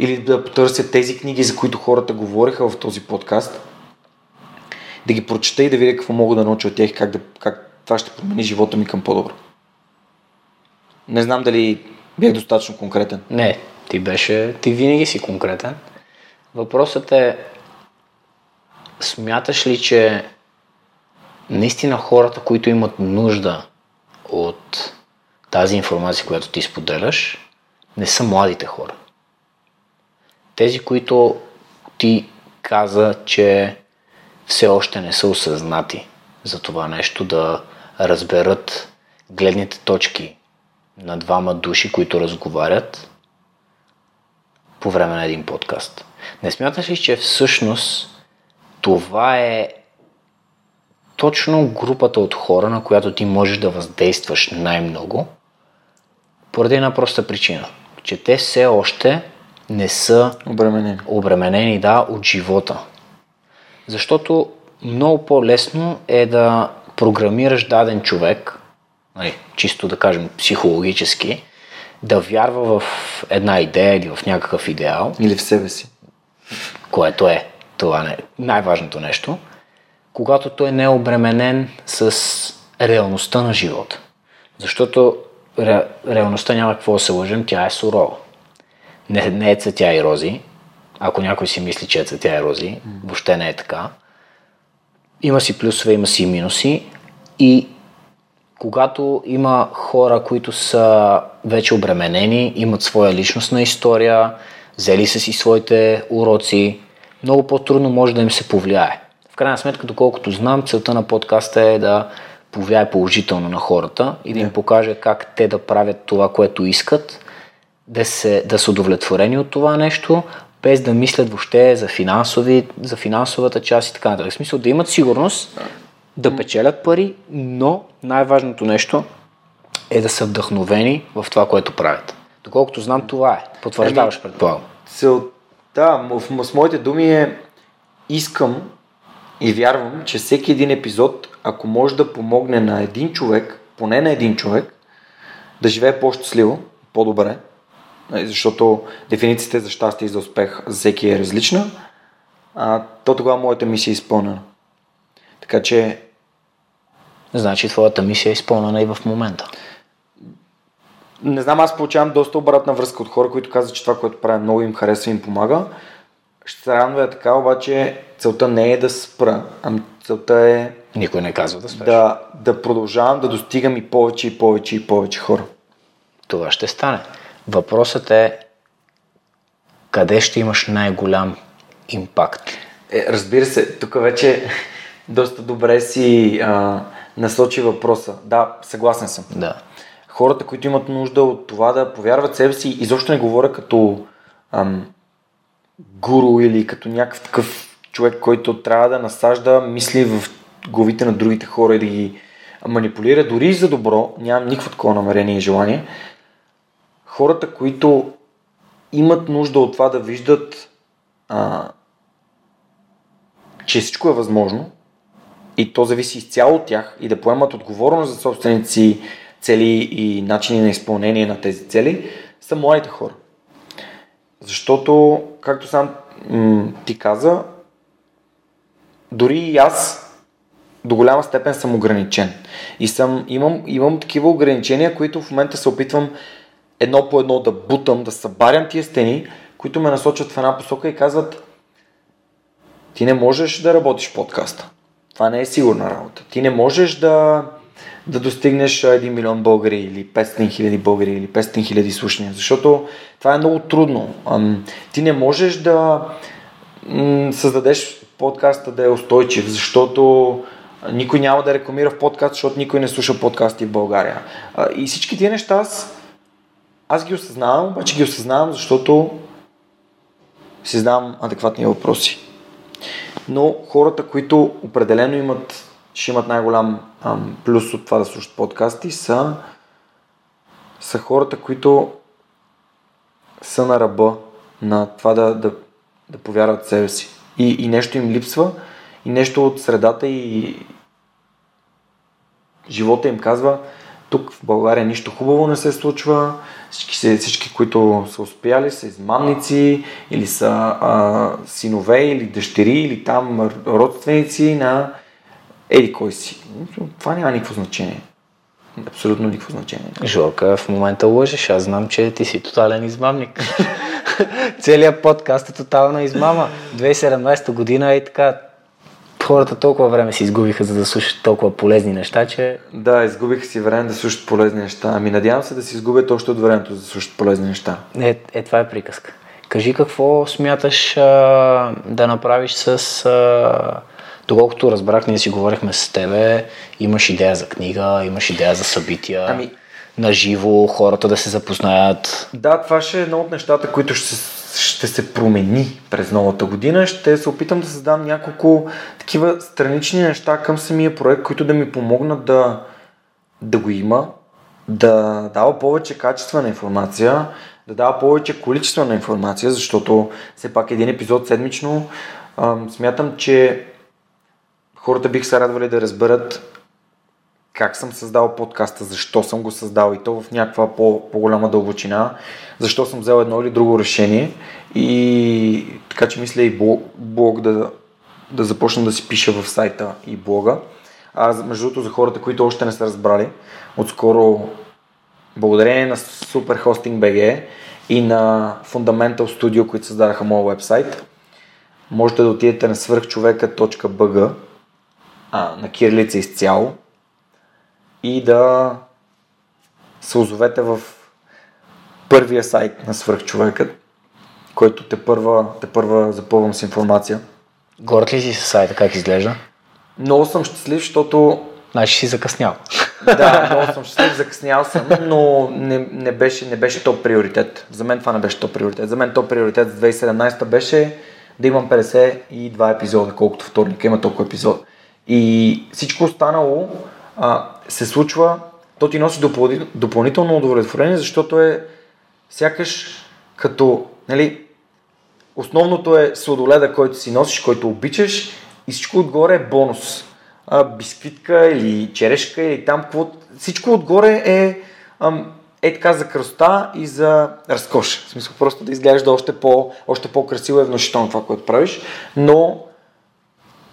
или да потърся тези книги, за които хората говориха в този подкаст, да ги прочета и да видя какво мога да науча от тях, как, да, как това ще промени живота ми към по-добро. Не знам дали бях достатъчно конкретен. Не, ти беше, ти винаги си конкретен. Въпросът е, смяташ ли, че наистина хората, които имат нужда от тази информация, която ти споделяш, не са младите хора? Тези, които ти каза, че все още не са осъзнати за това нещо, да разберат гледните точки на двама души, които разговарят по време на един подкаст. Не смяташ ли, че всъщност това е точно групата от хора, на която ти можеш да въздействаш най-много, поради една проста причина, че те все още не са обременени. обременени да, от живота. Защото много по-лесно е да програмираш даден човек, нали, чисто да кажем психологически, да вярва в една идея или в някакъв идеал. Или в себе си. Което е това не, най-важното нещо, когато той не е обременен с реалността на живота. Защото ре, реалността няма какво да се лъжим, тя е сурова не, не е цветя и рози. Ако някой си мисли, че е цветя и рози, въобще не е така. Има си плюсове, има си минуси и когато има хора, които са вече обременени, имат своя личностна история, взели са си своите уроци, много по-трудно може да им се повлияе. В крайна сметка, доколкото знам, целта на подкаста е да повлияе положително на хората и да им покаже как те да правят това, което искат, да, се, да са удовлетворени от това нещо, без да мислят въобще за, финансови, за финансовата част и така нататък. В смисъл да имат сигурност, да печелят пари, но най-важното нещо е да са вдъхновени в това, което правят. Доколкото знам, това е. Потвърждаваш, ами, предполагам. Да, в, с моите думи е искам и вярвам, че всеки един епизод, ако може да помогне на един човек, поне на един човек, да живее по-щастливо, по-добре, защото дефиницията за щастие и за успех за всеки е различна, а, то тогава моята мисия е изпълнена. Така че... Значи твоята мисия е изпълнена и в момента. Не знам, аз получавам доста обратна връзка от хора, които казват, че това, което правя, много им харесва и им помага. Ще се радвам да е така, обаче целта не е да спра, ами целта е... Никой не казва да спреш. Да, да продължавам да достигам и повече и повече и повече хора. Това ще стане. Въпросът е къде ще имаш най-голям импакт? Е, разбира се, тук вече доста добре си а, насочи въпроса. Да, съгласен съм. Да. Хората, които имат нужда от това да повярват себе си, изобщо не говоря като ам, гуру или като някакъв такъв човек, който трябва да насажда мисли в главите на другите хора и да ги манипулира, дори и за добро, нямам никакво такова намерение и желание. Хората, които имат нужда от това да виждат, а, че всичко е възможно и то зависи изцяло от тях и да поемат отговорност за собствените си цели и начини на изпълнение на тези цели, са младите хора. Защото, както сам м- ти каза, дори и аз до голяма степен съм ограничен. И съм, имам, имам такива ограничения, които в момента се опитвам едно по едно да бутам, да събарям тия стени, които ме насочат в една посока и казват ти не можеш да работиш подкаста. Това не е сигурна работа. Ти не можеш да, да достигнеш 1 милион българи или 500 хиляди българи или 500 хиляди слушания, защото това е много трудно. Ти не можеш да създадеш подкаста да е устойчив, защото никой няма да рекламира в подкаст, защото никой не слуша подкасти в България. И всички тия неща аз, аз ги осъзнавам, обаче ги осъзнавам, защото си знам адекватни въпроси. Но хората, които определено имат, ще имат най-голям ам, плюс от това да слушат подкасти, са, са хората, които са на ръба на това да, да, да повярват в себе си. И, и нещо им липсва, и нещо от средата и живота им казва, тук в България нищо хубаво не се случва, всички, всички които са успяли, са измамници или са а, синове или дъщери или там родственици на еди кой си. Това няма никакво значение. Абсолютно никакво значение. Жорка, в момента лъжеш. Аз знам, че ти си тотален измамник. Целият подкаст е тотална измама. 2017 година е така хората толкова време си изгубиха, за да слушат толкова полезни неща, че... Да, изгубиха си време да слушат полезни неща. Ами надявам се да си изгубят още от времето, за да слушат полезни неща. Е, е това е приказка. Кажи какво смяташ а, да направиш с... А, доколкото разбрах, ние си говорихме с тебе, имаш идея за книга, имаш идея за събития. Ами, на живо, хората да се запознаят. Да, това ще е едно от нещата, които ще, ще се промени през новата година. Ще се опитам да създам няколко такива странични неща към самия проект, които да ми помогнат да, да го има, да дава повече качествена информация, да дава повече количествена информация, защото все пак един епизод седмично ам, смятам, че хората бих се радвали да разберат как съм създал подкаста, защо съм го създал и то в някаква по, по-голяма дълбочина, защо съм взел едно или друго решение и така че мисля и блог, да, да започна да си пиша в сайта и блога. А между другото за хората, които още не са разбрали, отскоро благодарение на Superhosting BG и на Fundamental Studio, които създадаха моят вебсайт, можете да отидете на свърхчовека.bg а, на кирилица изцяло и да се озовете в първия сайт на свърхчовекът, който те първа, те първа запълвам с информация. Горд ли си с сайта, как изглежда? Много съм щастлив, защото... Значи си закъснял. Да, много съм щастлив, закъснял съм, но не, не, беше, не беше топ приоритет. За мен това не беше топ приоритет. За мен топ приоритет за 2017 беше да имам 52 епизода, колкото вторник има толкова епизод. И всичко останало а, се случва, то ти носи допълнително удовлетворение, защото е сякаш като, нали, основното е сладоледа, който си носиш, който обичаш и всичко отгоре е бонус. А, бисквитка или черешка или там какво. Всичко отгоре е ам, е така за красота и за разкош. В смисъл просто да изглежда още, по, още по-красиво и внушително това, което правиш, но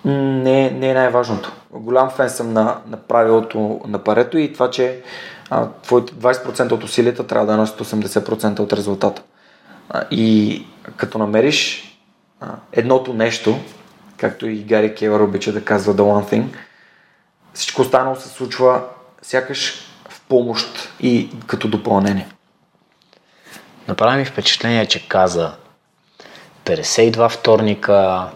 не, не е най-важното. Голям фен съм на, на правилото на парето и това, че а, твоите 20% от усилията трябва да носят 80% от резултата. А, и като намериш а, едното нещо, както и Гари Кевър обича да казва The One Thing, всичко останало се случва сякаш в помощ и като допълнение. Направи ми впечатление, че каза 52 вторника,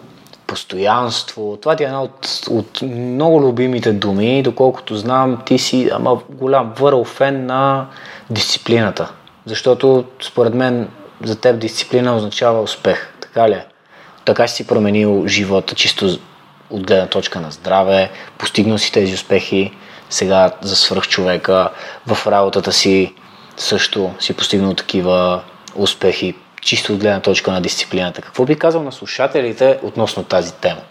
постоянство. Това ти е една от, от много любимите думи, доколкото знам, ти си ама, голям върл фен на дисциплината. Защото според мен за теб дисциплина означава успех. Така ли е? Така си променил живота чисто от гледна точка на здраве, постигнал си тези успехи, сега за свръхчовека, в работата си също си постигнал такива успехи, чисто от гледна точка на дисциплината. Какво би казал на слушателите относно тази тема?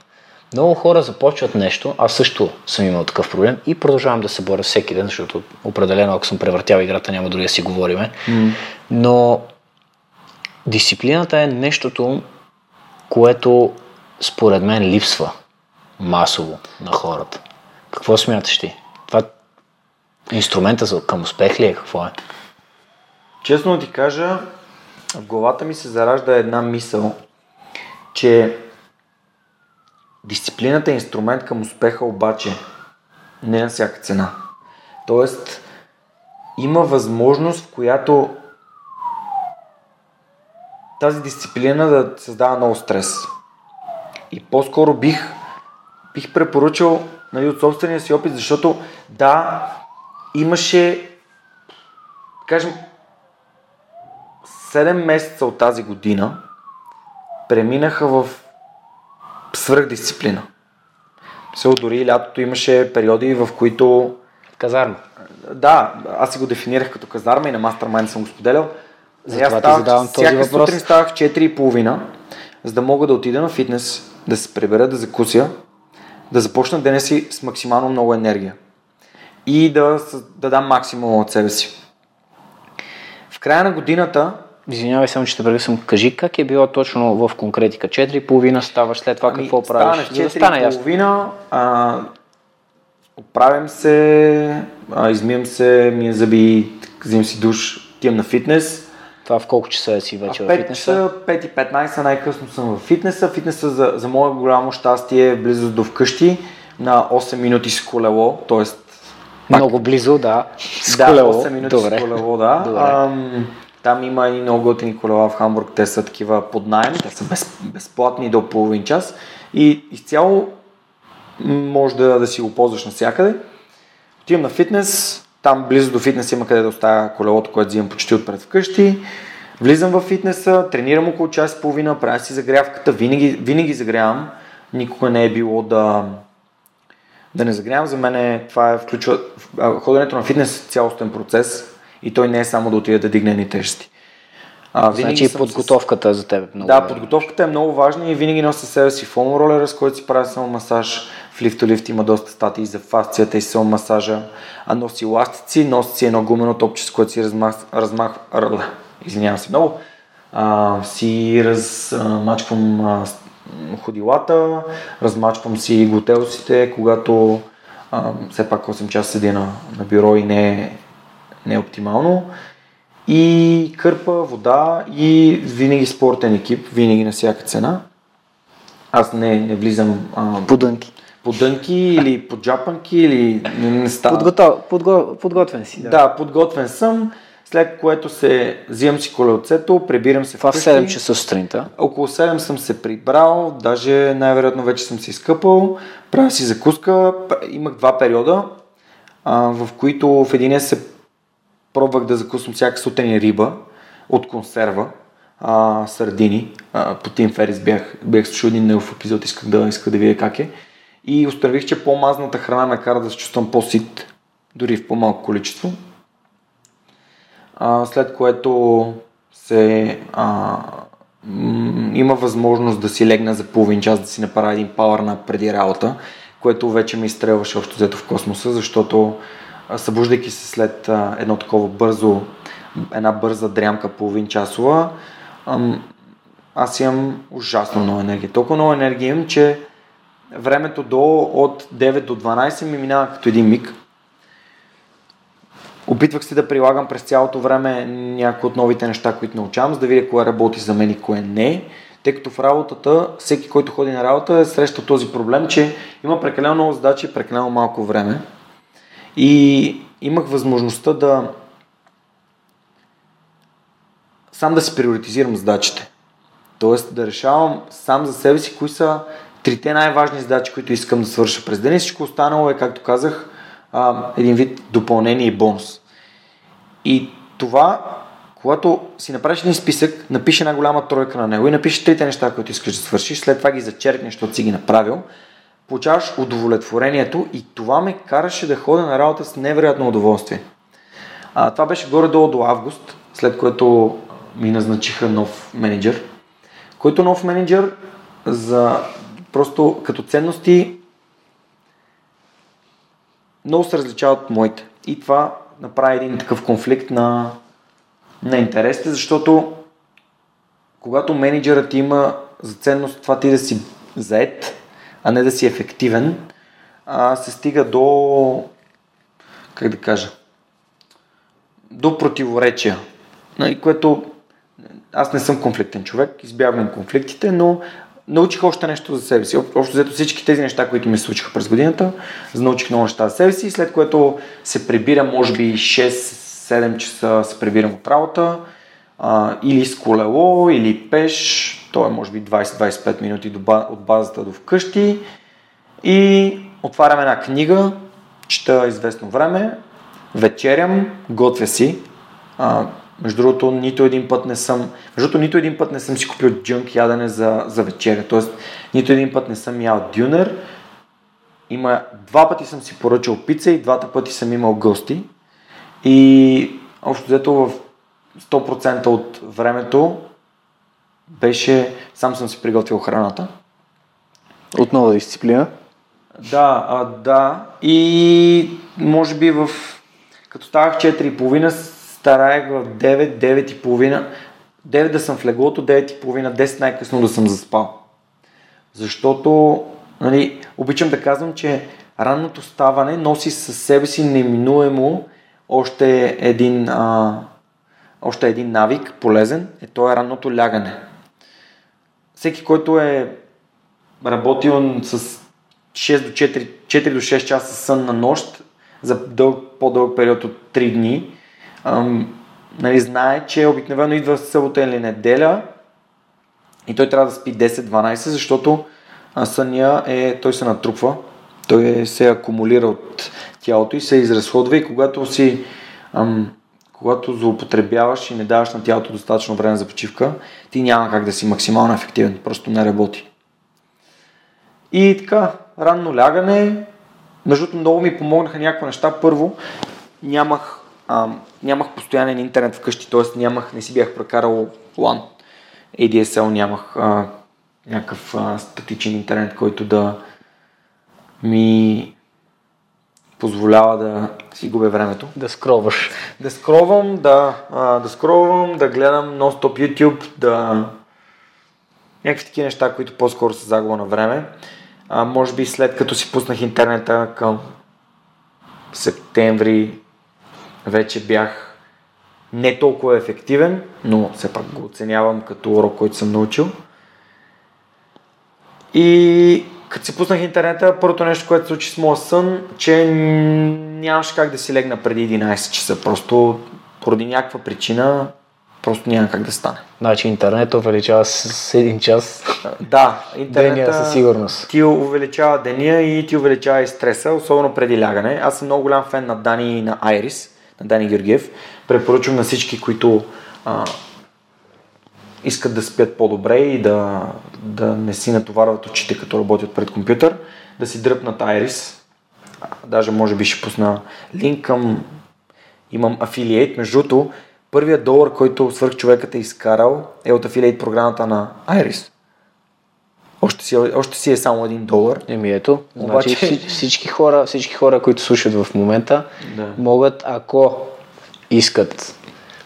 Много хора започват нещо, аз също съм имал такъв проблем и продължавам да се боря всеки ден, защото определено, ако съм превъртял играта, няма дори да си говориме. Mm. Но дисциплината е нещото, което според мен липсва масово на хората. Какво смяташ ти? Това инструмента за към успех ли е? Какво е? Честно ти кажа, в главата ми се заражда една мисъл, че дисциплината е инструмент към успеха, обаче не на всяка цена. Тоест, има възможност, в която тази дисциплина да създава много стрес. И по-скоро бих, бих препоръчал нали, от собствения си опит, защото да, имаше, кажем, 7 месеца от тази година преминаха в свръхдисциплина. Се дори лятото имаше периоди, в които... Казарма. Да, аз си го дефинирах като казарма и на Mastermind съм го споделял. Затова ти задавам този всяка въпрос. сутрин ставах 4.30, за да мога да отида на фитнес, да се прибера, да закуся, да започна деня си с максимално много енергия и да, да дам максимум от себе си. В края на годината Извинявай само, че те прекъсвам. Кажи как е било точно в конкретика. 4,5 ставаш, след това ами, какво правиш? Станах 4,5, а, оправям се, а, измием се, мия зъби, взимам си душ, отивам на фитнес. Това в колко часа си вече в в фитнеса? 5.15 най-късно съм в фитнеса. Фитнеса за, за мое голямо щастие е близо до вкъщи на 8 минути с колело, т.е. Много близо, да. С да, колело. 8 минути Добре. с колело, да. Добре. Ам, там има и много готини колела в Хамбург, те са такива под найем, те са без, безплатни до половин час и изцяло може да, да си го ползваш навсякъде. Отивам на фитнес, там близо до фитнес има къде да оставя колелото, което взимам почти отпред вкъщи. Влизам в фитнеса, тренирам около час и половина, правя си загрявката, винаги, винаги загрявам. Никога не е било да, да не загрявам. За мен е, това е включва, ходенето на фитнес е цялостен процес и той не е само да отиде да дигне едни тежести. А, Значи съм подготовката за теб е много да, подготовката е много важна и винаги нося със себе си фоам ролера, с който си правя само масаж. В лифт лифт има доста статии за фасцията и само масажа. А носи ластици, носи си едно гумено топче, с което си размах, размах ръла. Извинявам се много. А, си размачквам а, с- ходилата, размачквам си глутеусите, когато а, все пак 8 часа седя на, на бюро и не е, не е оптимално и кърпа, вода и винаги спортен екип, винаги на всяка цена. Аз не, не влизам а, По дънки. по дънки или по джапанки или не, не става. Подготов, подго, подготвен си, да. Да, подготвен съм, след което се взимам си колелцето, прибирам се Това в вкъщи. 7 часа сутринта. Около 7 съм се прибрал, даже най-вероятно вече съм се изкъпал, правя си закуска. Имах два периода, а, в които в един се пробвах да закусвам всяка сутрин риба от консерва, а, сардини. А, по Тим Ферис бях, бях слушал един негов епизод, исках да, исках да видя как е. И установих, че по-мазната храна ме кара да се чувствам по-сит, дори в по-малко количество. А, след което се а, има възможност да си легна за половин час, да си направя един пауър на преди работа, което вече ми изстрелваше общо взето в космоса, защото събуждайки се след едно такова бързо, една бърза дрямка половин часова, аз имам ужасно много енергия. Толкова много енергия имам, че времето до от 9 до 12 ми минава като един миг. Опитвах се да прилагам през цялото време някои от новите неща, които научавам, за да видя кое работи за мен и кое не. Тъй като в работата, всеки, който ходи на работа, е срещал този проблем, че има прекалено много задачи и прекалено малко време. И имах възможността да сам да си приоритизирам задачите. Тоест да решавам сам за себе си кои са трите най-важни задачи, които искам да свърша през деня. Всичко останало е, както казах, един вид допълнение и бонус. И това, когато си направиш един списък, напиши една голяма тройка на него и напишеш трите неща, които искаш да свършиш, след това ги зачеркнеш, защото си ги направил, получаваш удовлетворението и това ме караше да ходя на работа с невероятно удоволствие. А, това беше горе-долу до август, след което ми назначиха нов менеджер, който нов менеджер за просто като ценности много се различават от моите. И това направи един такъв конфликт на, на интересите, защото когато менеджерът има за ценност това ти да си заед, а не да си ефективен, а, се стига до, как да кажа, до противоречия, което аз не съм конфликтен човек, избягвам конфликтите, но научих още нещо за себе си. Общо взето всички тези неща, които ми се случиха през годината, научих много неща за себе си, след което се прибирам, може би 6-7 часа се прибирам от работа, а, или с колело, или пеш, то е може би 20-25 минути от базата до вкъщи и отварям една книга, чета известно време, вечерям, готвя си. А, между другото, нито един път не съм, между другото, нито един път не съм си купил джънк ядене за, за вечеря. Тоест, нито един път не съм ял дюнер. Има, два пъти съм си поръчал пица и двата пъти съм имал гости. И общо взето в 100% от времето беше, сам съм си приготвил храната. Отново дисциплина? Да, а, да. И може би в... Като ставах 4.30, стараех в 9, 9.30, 9 да съм в леглото, 9.30, 10 най-късно да съм заспал. Защото, нали, обичам да казвам, че ранното ставане носи със себе си неминуемо още един, а, още един навик, полезен, е то е ранното лягане. Всеки, който е работил с 6 до 4, 4 до 6 часа сън на нощ за дълъг, по-дълъг период от 3 дни, ам, нали, знае, че обикновено идва събота или неделя и той трябва да спи 10-12, защото съня е, той се натрупва, той е, се акумулира от тялото и се изразходва и когато си ам, когато злоупотребяваш и не даваш на тялото достатъчно време за почивка, ти няма как да си максимално ефективен, просто не работи. И така, ранно лягане, между много ми помогнаха някакви неща. Първо, нямах, а, нямах постоянен интернет вкъщи, т.е. нямах, не си бях прекарал LAN. ADSL нямах а, някакъв а, статичен интернет, който да ми позволява да си губя времето. Да скроваш. Да скровам, да, а, да скровам, да гледам нон-стоп YouTube, да... Някакви такива неща, които по-скоро са загуба на време. А, може би след като си пуснах интернета към септември, вече бях не толкова ефективен, но все пак го оценявам като урок, който съм научил. И като си пуснах интернета, първото нещо, което се случи с моя сън, че нямаше как да си легна преди 11 часа. Просто поради някаква причина просто няма как да стане. Значи интернет увеличава с един час. Да, интернет деня със сигурност. Ти увеличава деня и ти увеличава и стреса, особено преди лягане. Аз съм много голям фен на Дани и на Айрис, на Дани Георгиев. Препоръчвам на всички, които а, искат да спят по-добре и да, да не си натоварват очите като работят пред компютър, да си дръпнат Iris. Даже може би ще пусна линк към... Имам афилиейт. Между другото, първият долар, който свърх човекът е изкарал е от афилиейт програмата на Iris. Още си, още си е само един долар. Еми ето, Обаче... значи всички хора, всички хора, които слушат в момента, да. могат, ако искат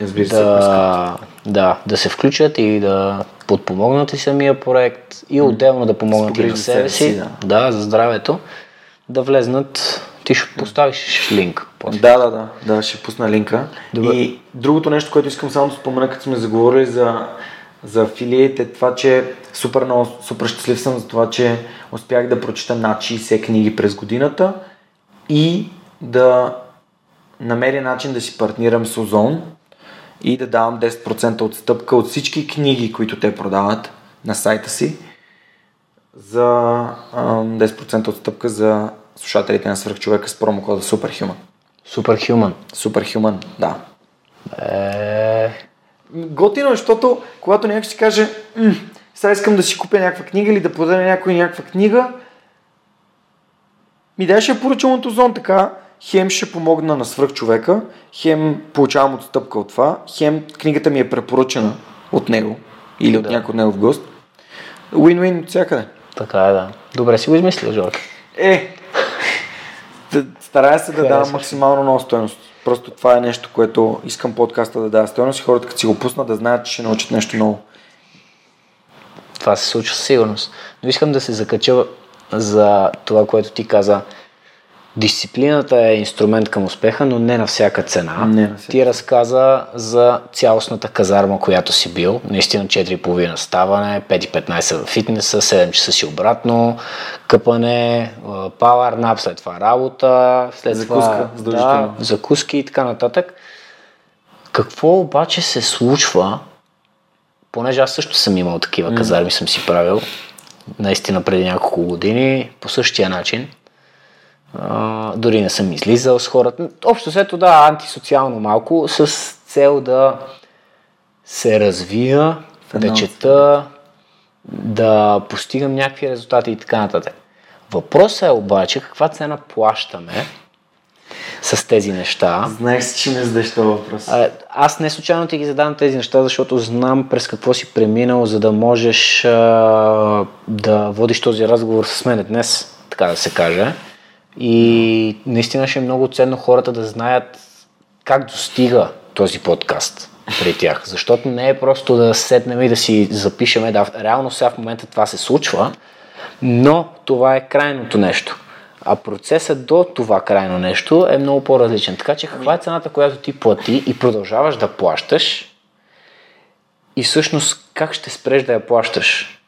Разбира се, да, да, да се включат и да подпомогнат и самия проект и отделно да помогнат и на себе си, да. да, за здравето, да влезнат ти ще поставиш линк. После. Да, да, да, да, ще пусна линка. Добре. И другото нещо, което искам само да спомена, като сме заговорили за, за афилиите, е това, че супер, много, супер щастлив съм за това, че успях да прочета над 60 книги през годината и да намеря начин да си партнирам с Озон, и да давам 10% отстъпка от всички книги, които те продават на сайта си за 10% отстъпка за слушателите на свърхчовека с промокода Superhuman. Superhuman? Superhuman, да. Е... Готино, защото когато някой си каже сега искам да си купя някаква книга или да подаря някой някаква книга, ми дай ще поръчам от Озон така, хем ще помогна на свръхчовека, хем получавам отстъпка от това, хем книгата ми е препоръчена от него или от Да. някой в гост. Уин-уин от всякъде. Така е, да. Добре си го измислил, Жорка. Е, старая се да Харесваш. давам максимално много стоеност. Просто това е нещо, което искам подкаста да дава стоеност и хората, като си го пуснат, да знаят, че ще научат нещо ново. Това се случва със сигурност. Но искам да се закача за това, което ти каза. Дисциплината е инструмент към успеха, но не на всяка цена. Не на всяка Ти разказа за цялостната казарма, която си бил. Наистина 4,5 ставане, 5,15 в фитнеса, 7 часа си обратно, къпане, пауър нап, след това работа, след Закуска, това да, закуски и така нататък. Какво обаче се случва, понеже аз също съм имал такива казарми, съм си правил, наистина преди няколко години, по същия начин. А, дори не съм излизал с хората. Общо сето да, антисоциално малко, с цел да се развия, една да чета, да постигам някакви резултати и така нататък. Въпросът е обаче каква цена плащаме с тези неща. Знаех си, че ми задаш този въпрос. А, Аз не случайно ти ги задавам тези неща, защото знам през какво си преминал, за да можеш а, да водиш този разговор с мен днес, така да се каже. И наистина ще е много ценно хората да знаят как достига този подкаст при тях. Защото не е просто да седнем и да си запишеме. Да, реално сега в момента това се случва, но това е крайното нещо. А процесът до това крайно нещо е много по-различен. Така че каква е цената, която ти плати и продължаваш да плащаш и всъщност как ще спреш да я плащаш?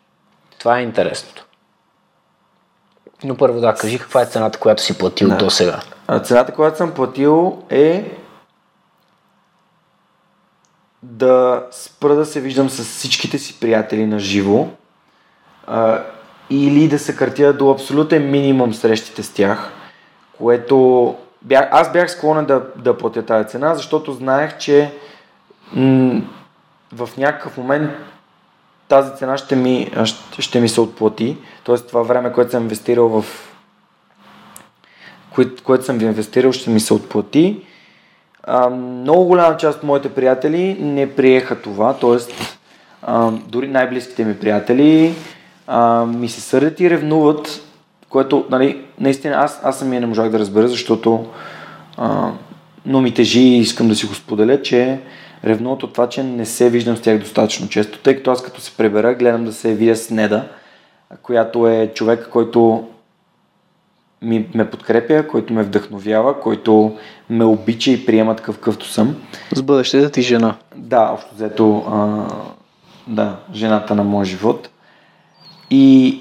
Това е интересното. Но първо да, кажи каква е цената, която си платил Да. до сега. А цената, която съм платил е да спра да се виждам с всичките си приятели на живо а, или да съкратя до абсолютен минимум срещите с тях, което бях, аз бях склонен да, да платя тази цена, защото знаех, че м- в някакъв момент тази цена ще ми, ще, ще ми се отплати. Тоест това време, което съм инвестирал в кое, което съм ви инвестирал, ще ми се отплати. А, много голяма част от моите приятели не приеха това, т.е. дори най-близките ми приятели а, ми се сърдят и ревнуват, което, нали, наистина аз, аз самия не можах да разбера, защото а, но ми тежи и искам да си го споделя, че ревнуват от това, че не се виждам с тях достатъчно често, тъй като аз като се пребера, гледам да се видя с Неда, която е човек, който ми, ме подкрепя, който ме вдъхновява, който ме обича и приема такъв какъвто съм. С бъдещата ти жена. Да, общо взето, а, да, жената на моя живот. И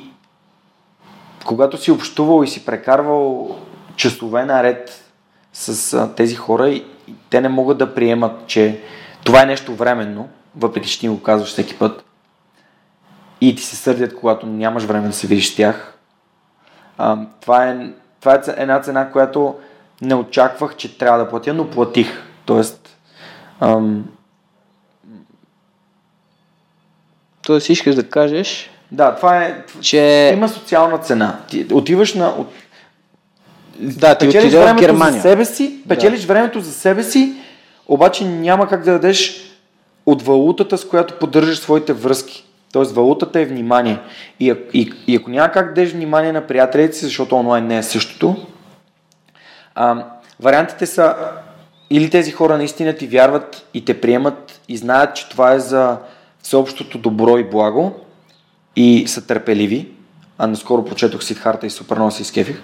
когато си общувал и си прекарвал часове наред с а, тези хора, и, и те не могат да приемат, че това е нещо временно, въпреки че ти го казваш всеки път, и ти се сърдят, когато нямаш време да се видиш с тях. А, това, е, това е една цена, която не очаквах, че трябва да платя, но платих. Тоест, ам, Тоест искаш да кажеш, да, това е. че... Има социална цена. Ти отиваш на. От... Да, ти печелиш отиде в времето Германия. за себе си, печелиш времето за себе си, обаче няма как да дадеш от валутата, с която поддържаш своите връзки. Тоест валутата е внимание. И, и, и ако няма как да дадеш внимание на приятелите си, защото онлайн не е същото, а, вариантите са или тези хора наистина ти вярват и те приемат и знаят, че това е за всеобщото добро и благо и са търпеливи. А наскоро прочетох Сидхарта и супер много се изкефих.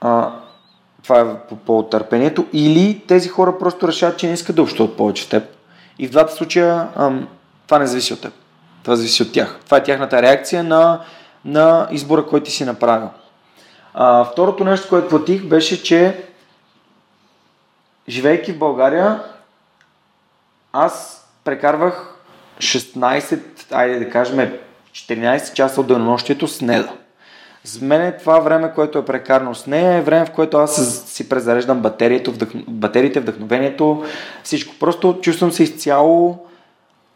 А, това е по повод търпението. Или тези хора просто решават, че не искат да общуват повече теб. И в двата случая ам, това не зависи от теб. Това зависи от тях. Това е тяхната реакция на, на избора, който ти си направил. А, второто нещо, което платих, беше, че живейки в България, аз прекарвах 16, айде да кажем 14 часа от денонощието с Неда. За мен е това време, което е прекарано с нея, е време, в което аз си презареждам батериите, вдъхновението, всичко. Просто чувствам се изцяло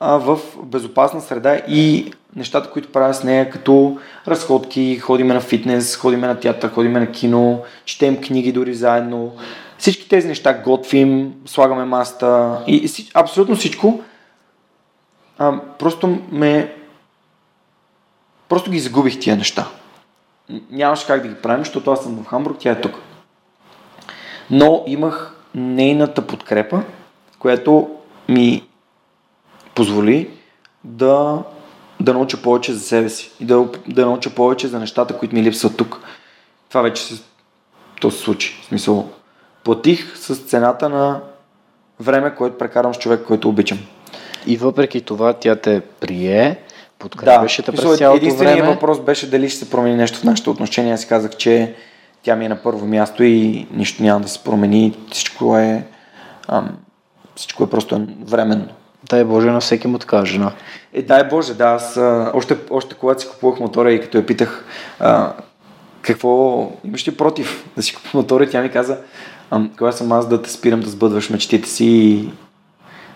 в безопасна среда и нещата, които правя с нея, като разходки, ходиме на фитнес, ходиме на театър, ходиме на кино, четем книги дори заедно. Всички тези неща готвим, слагаме маста и, и абсолютно всичко. А, просто ме... Просто ги загубих тия неща. Нямаше как да ги правим, защото аз съм в Хамбург, тя е тук. Но имах нейната подкрепа, която ми позволи да, да науча повече за себе си и да, да науча повече за нещата, които ми липсват тук. Това вече се, то се случи. В смисъл, платих с цената на време, което прекарам с човек, който обичам. И въпреки това тя те прие, подкрепеше да, те през цялото единственият време. въпрос беше дали ще се промени нещо в нашите отношения. Аз казах, че тя ми е на първо място и нищо няма да се промени. Всичко е, ам, всичко е просто временно. Дай Боже на всеки му така жена. Е, дай Боже, да, аз още, още когато си купувах мотора и като я питах а, какво имаш ли против да си купя мотора, тя ми каза, кога съм аз да те спирам да сбъдваш мечтите си и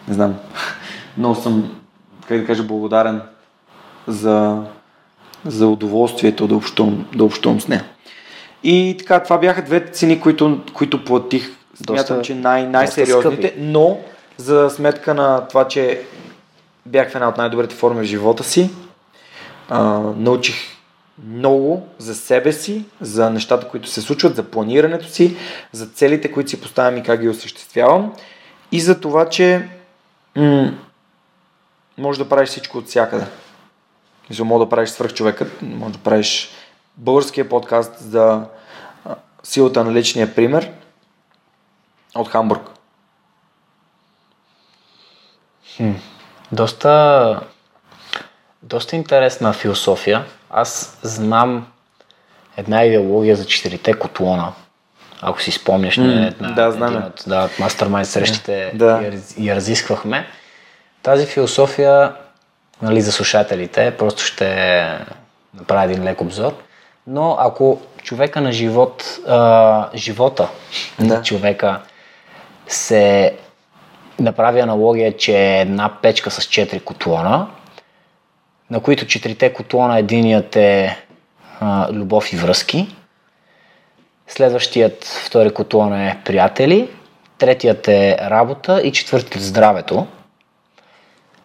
не знам, много съм, как да кажа, благодарен за, за удоволствието да общувам, да общувам с нея. И така, това бяха двете цени, които, които платих. Смятам, че най- най-сериозните, но за сметка на това, че бях в една от най-добрите форми в живота си, а, научих много за себе си, за нещата, които се случват, за планирането си, за целите, които си поставям и как ги осъществявам и за това, че м- може да правиш всичко от всякъде. Може да правиш свръхчовекът, може да правиш българския подкаст за силата на личния пример от Хамбург. Доста, доста интересна философия. Аз знам една идеология за четирите котлона. Ако си спомняш, mm, на да, знам един от да, мастермайн срещите Да. я, я разисквахме. Тази философия, нали, за слушателите, просто ще направя един лек обзор. Но ако човека на живот, а, живота Да. на човека се направи аналогия, че е една печка с 4 котлона, на които четирите котлона единият е а, любов и връзки, следващият втори котлон е приятели, третият е работа и четвъртият е здравето.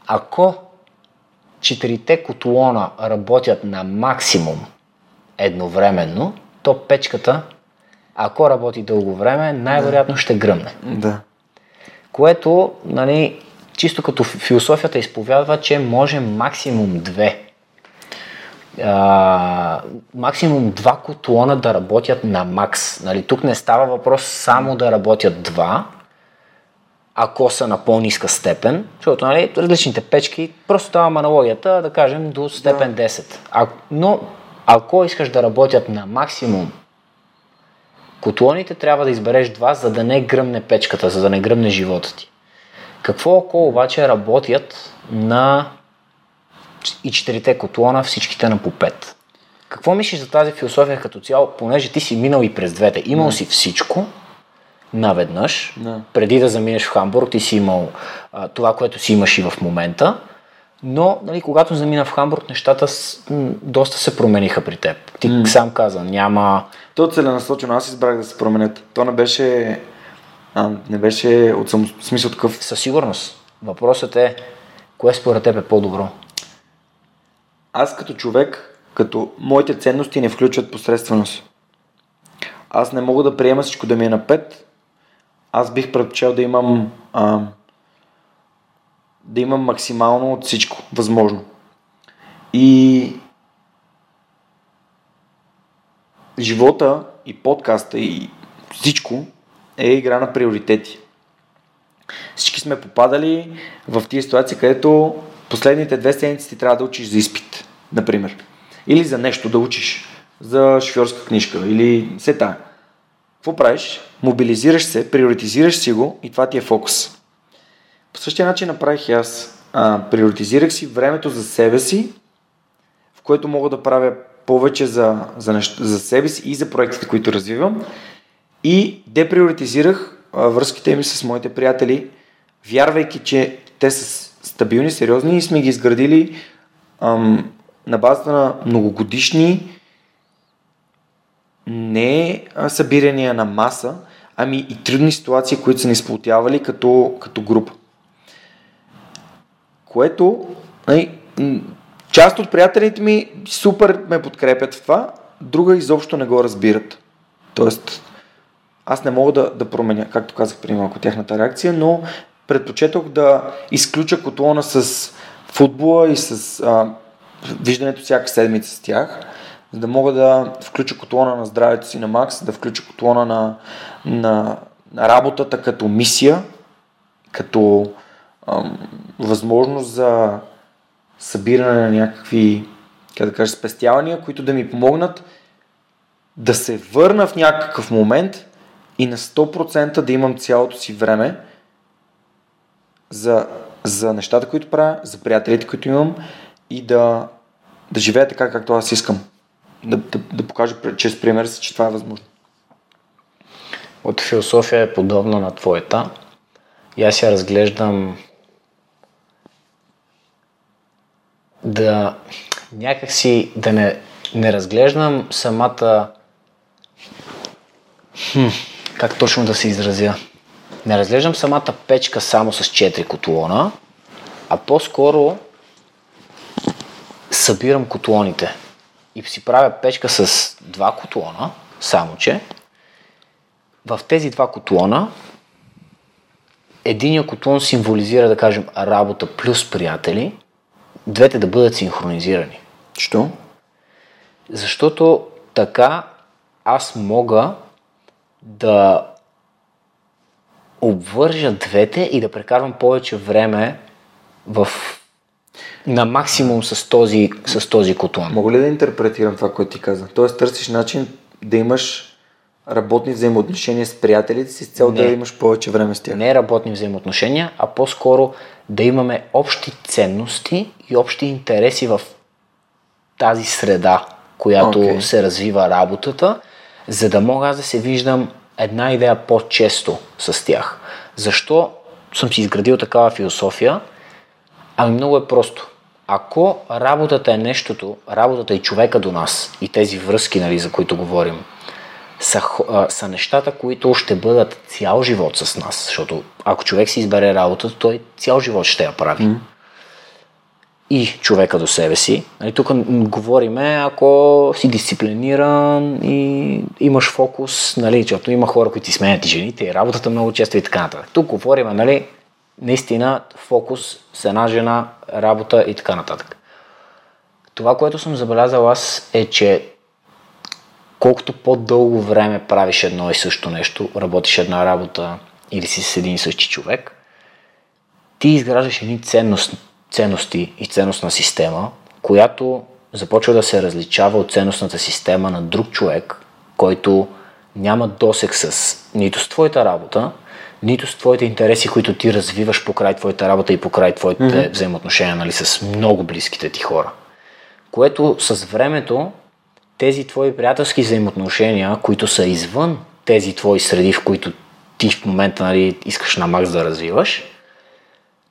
Ако четирите котлона работят на максимум едновременно, то печката, ако работи дълго време, най-вероятно ще гръмне. Да. Което, нали, чисто като фи- философията изповядва, че може максимум две. А, максимум два котлона да работят на макс. Нали, тук не става въпрос само да работят два, ако са на по-ниска степен, защото нали, различните печки, просто давам аналогията, да кажем, до степен 10. А, но ако искаш да работят на максимум котлоните, трябва да избереш два, за да не гръмне печката, за да не гръмне живота ти. Какво ако обаче работят на и четирите котлона, всичките на по пет? Какво мислиш за тази философия като цяло, понеже ти си минал и през двете? Имал си всичко наведнъж, Да. преди да заминеш в Хамбург, ти си имал а, това, което си имаш и в момента, но нали, когато замина в Хамбург, нещата с, м, доста се промениха при теб. Ти сам каза, няма... То целенасочено, аз избрах да се променят. То не беше, а, не беше от само, смисъл такъв. Със сигурност. Въпросът е, кое според теб е по-добро? Аз като човек, като моите ценности не включват посредственост. Аз не мога да приема всичко да ми е на пет. Аз бих предпочел да имам а, да имам максимално от всичко възможно. И живота и подкаста и всичко е игра на приоритети. Всички сме попадали в тия ситуации, където последните две седмици ти трябва да учиш за изпит, например. Или за нещо да учиш. За шофьорска книжка или все тая. Какво правиш? Мобилизираш се, приоритизираш си го и това ти е фокус. По същия начин направих и аз. А, приоритизирах си времето за себе си, в което мога да правя повече за, за, нещ... за себе си и за проектите, които развивам. И деприоритизирах а, връзките ми с моите приятели, вярвайки, че те са стабилни, сериозни и сме ги изградили ам, на базата на многогодишни не събирания на маса, ами и трудни ситуации, които са ни сплотявали като, като група. Което, нали, част от приятелите ми супер ме подкрепят в това, друга изобщо не го разбират. Тоест, аз не мога да, да променя, както казах преди малко, тяхната реакция, но предпочетох да изключа котлона с футбола и с а, виждането всяка седмица с тях, за да мога да включа котлона на здравето си на Макс, да включа котлона на, на, на работата като мисия, като ам, възможност за събиране на някакви, как да кажа, спестявания, които да ми помогнат да се върна в някакъв момент и на 100% да имам цялото си време за, за нещата, които правя, за приятелите, които имам и да, да живея така, както аз искам. Да, да, да покажа чрез пример си, че това е възможно. От философия е подобна на твоята. И аз я разглеждам да някакси да не, не разглеждам самата хм, как точно да се изразя? Не разглеждам самата печка само с 4 котлона, а по-скоро събирам котлоните и си правя печка с два котлона, само че в тези два котлона единия котлон символизира, да кажем, работа плюс приятели, двете да бъдат синхронизирани. Що? Защото така аз мога да обвържа двете и да прекарвам повече време в на максимум с този, с този котлон. Мога ли да интерпретирам това, което ти каза? Тоест търсиш начин да имаш работни взаимоотношения с приятелите си с цел не, да имаш повече време с тях. Не работни взаимоотношения, а по-скоро да имаме общи ценности и общи интереси в тази среда, която okay. се развива работата, за да мога аз да се виждам една идея по-често с тях. Защо съм си изградил такава философия? Ами много е просто. Ако работата е нещото, работата и човека до нас и тези връзки, нали, за които говорим, са, а, са нещата, които ще бъдат цял живот с нас. Защото ако човек си избере работата, той цял живот ще я прави. Mm и човека до себе си. Нали, тук говориме, ако си дисциплиниран и имаш фокус, нали, защото има хора, които ти сменят и жените, и работата много често и така нататък. Тук говориме, нали, наистина фокус с една жена, работа и така нататък. Това, което съм забелязал аз е, че колкото по-дълго време правиш едно и също нещо, работиш една работа или си с един и същи човек, ти изграждаш едни ценности, ценности и ценностна система, която започва да се различава от ценностната система на друг човек, който няма досек с нито с твоята работа, нито с твоите интереси, които ти развиваш покрай твоята работа и покрай твоите mm-hmm. взаимоотношения нали, с много близките ти хора. Което с времето тези твои приятелски взаимоотношения, които са извън тези твои среди, в които ти в момента нали, искаш на макс да развиваш,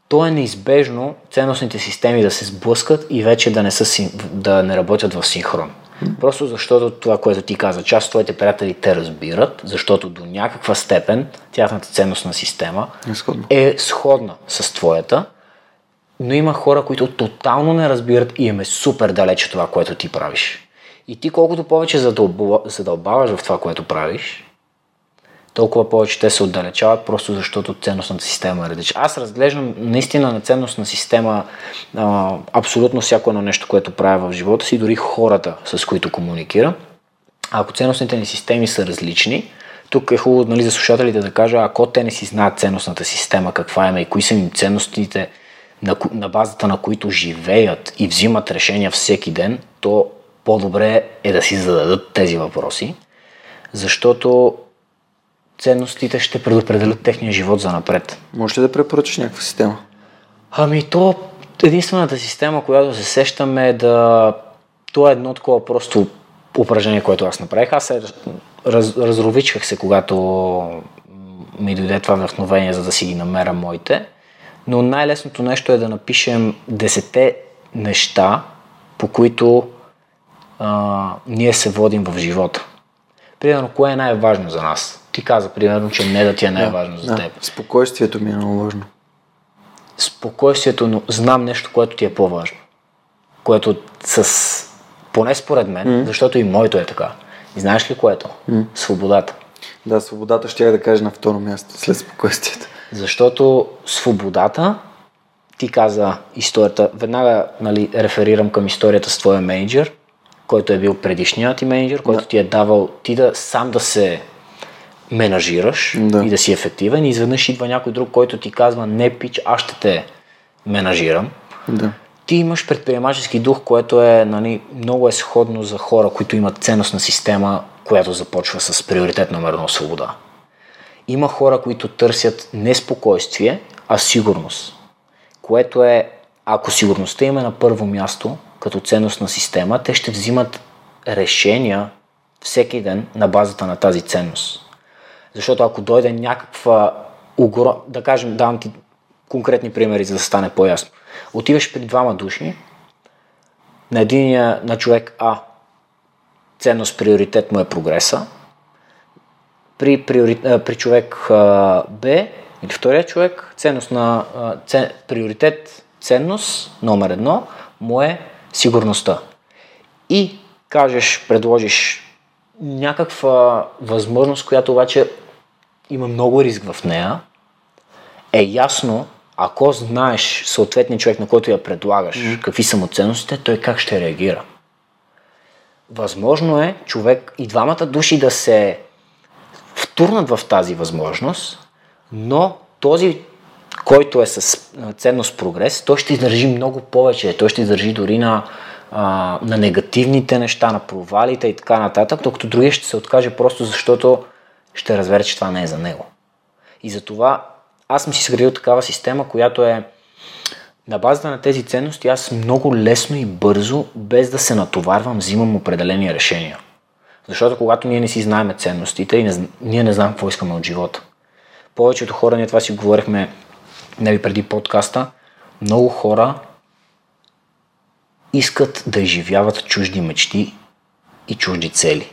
то е неизбежно ценностните системи да се сблъскат и вече да не, са, да не работят в синхрон. Просто защото това, което ти каза, част от твоите приятели те разбират, защото до някаква степен тяхната ценностна система е, е сходна с твоята, но има хора, които тотално не разбират и им е супер далече това, което ти правиш. И ти колкото повече задълбаваш в това, което правиш, толкова повече те се отдалечават, просто защото ценностната система е различна. Аз разглеждам наистина на ценностна система а, абсолютно всяко едно нещо, което правя в живота си, дори хората, с които комуникирам. Ако ценностните ни системи са различни, тук е хубаво нали, за слушателите да кажа, ако те не си знаят ценностната система, каква е и кои са им ценностите, на, на базата на които живеят и взимат решения всеки ден, то по-добре е да си зададат тези въпроси, защото ценностите ще предопределят техния живот за напред. Може ли да препоръчаш някаква система? Ами то единствената система, която се сещаме е да... Това е едно такова просто упражнение, което аз направих. Аз се раз, разровичках се, когато ми дойде това вдъхновение, за да си ги намеря моите. но най-лесното нещо е да напишем десете неща, по които а, ние се водим в живота. Примерно, кое е най-важно за нас? Ти каза, примерно, че не да ти е най-важно да, за теб. Да. Спокойствието ми е много важно. Спокойствието, но знам нещо, което ти е по-важно. Което с... Поне според мен, mm. защото и моето е така. И знаеш ли което? Mm. Свободата. Да, свободата ще я да кажа на второ място, след спокойствието. Защото свободата, ти каза историята, веднага нали, реферирам към историята с твоя менеджер, който е бил предишният ти менеджер, който да. ти е давал ти да сам да се менажираш да. и да си ефективен и изведнъж идва някой друг, който ти казва не пич, аз ще те менажирам. Да. Ти имаш предприемачески дух, което е нали, много е сходно за хора, които имат ценностна система, която започва с приоритет номер едно свобода. Има хора, които търсят не спокойствие, а сигурност, което е, ако сигурността им е на първо място, като ценностна система, те ще взимат решения всеки ден на базата на тази ценност. Защото ако дойде някаква огром... да кажем, давам ти конкретни примери, за да стане по-ясно. Отиваш при двама души, на единия на човек А ценност, приоритет му е прогреса, при, приори... при човек Б или втория човек ценност на цен... приоритет, ценност номер едно му е сигурността. И кажеш, предложиш някаква възможност, която обаче има много риск в нея, е ясно, ако знаеш съответния човек, на който я предлагаш, mm. какви са му ценностите, той как ще реагира. Възможно е човек и двамата души да се втурнат в тази възможност, но този, който е с ценност прогрес, той ще издържи много повече. Той ще издържи дори на, на негативните неща, на провалите и така нататък, докато другия ще се откаже просто защото ще разбере, че това не е за него. И затова аз съм си съградил такава система, която е на базата на тези ценности аз много лесно и бързо, без да се натоварвам, взимам определени решения. Защото когато ние не си знаеме ценностите и не, ние не знаем какво искаме от живота. Повечето хора, ние това си говорихме нали, преди подкаста, много хора искат да изживяват чужди мечти и чужди цели.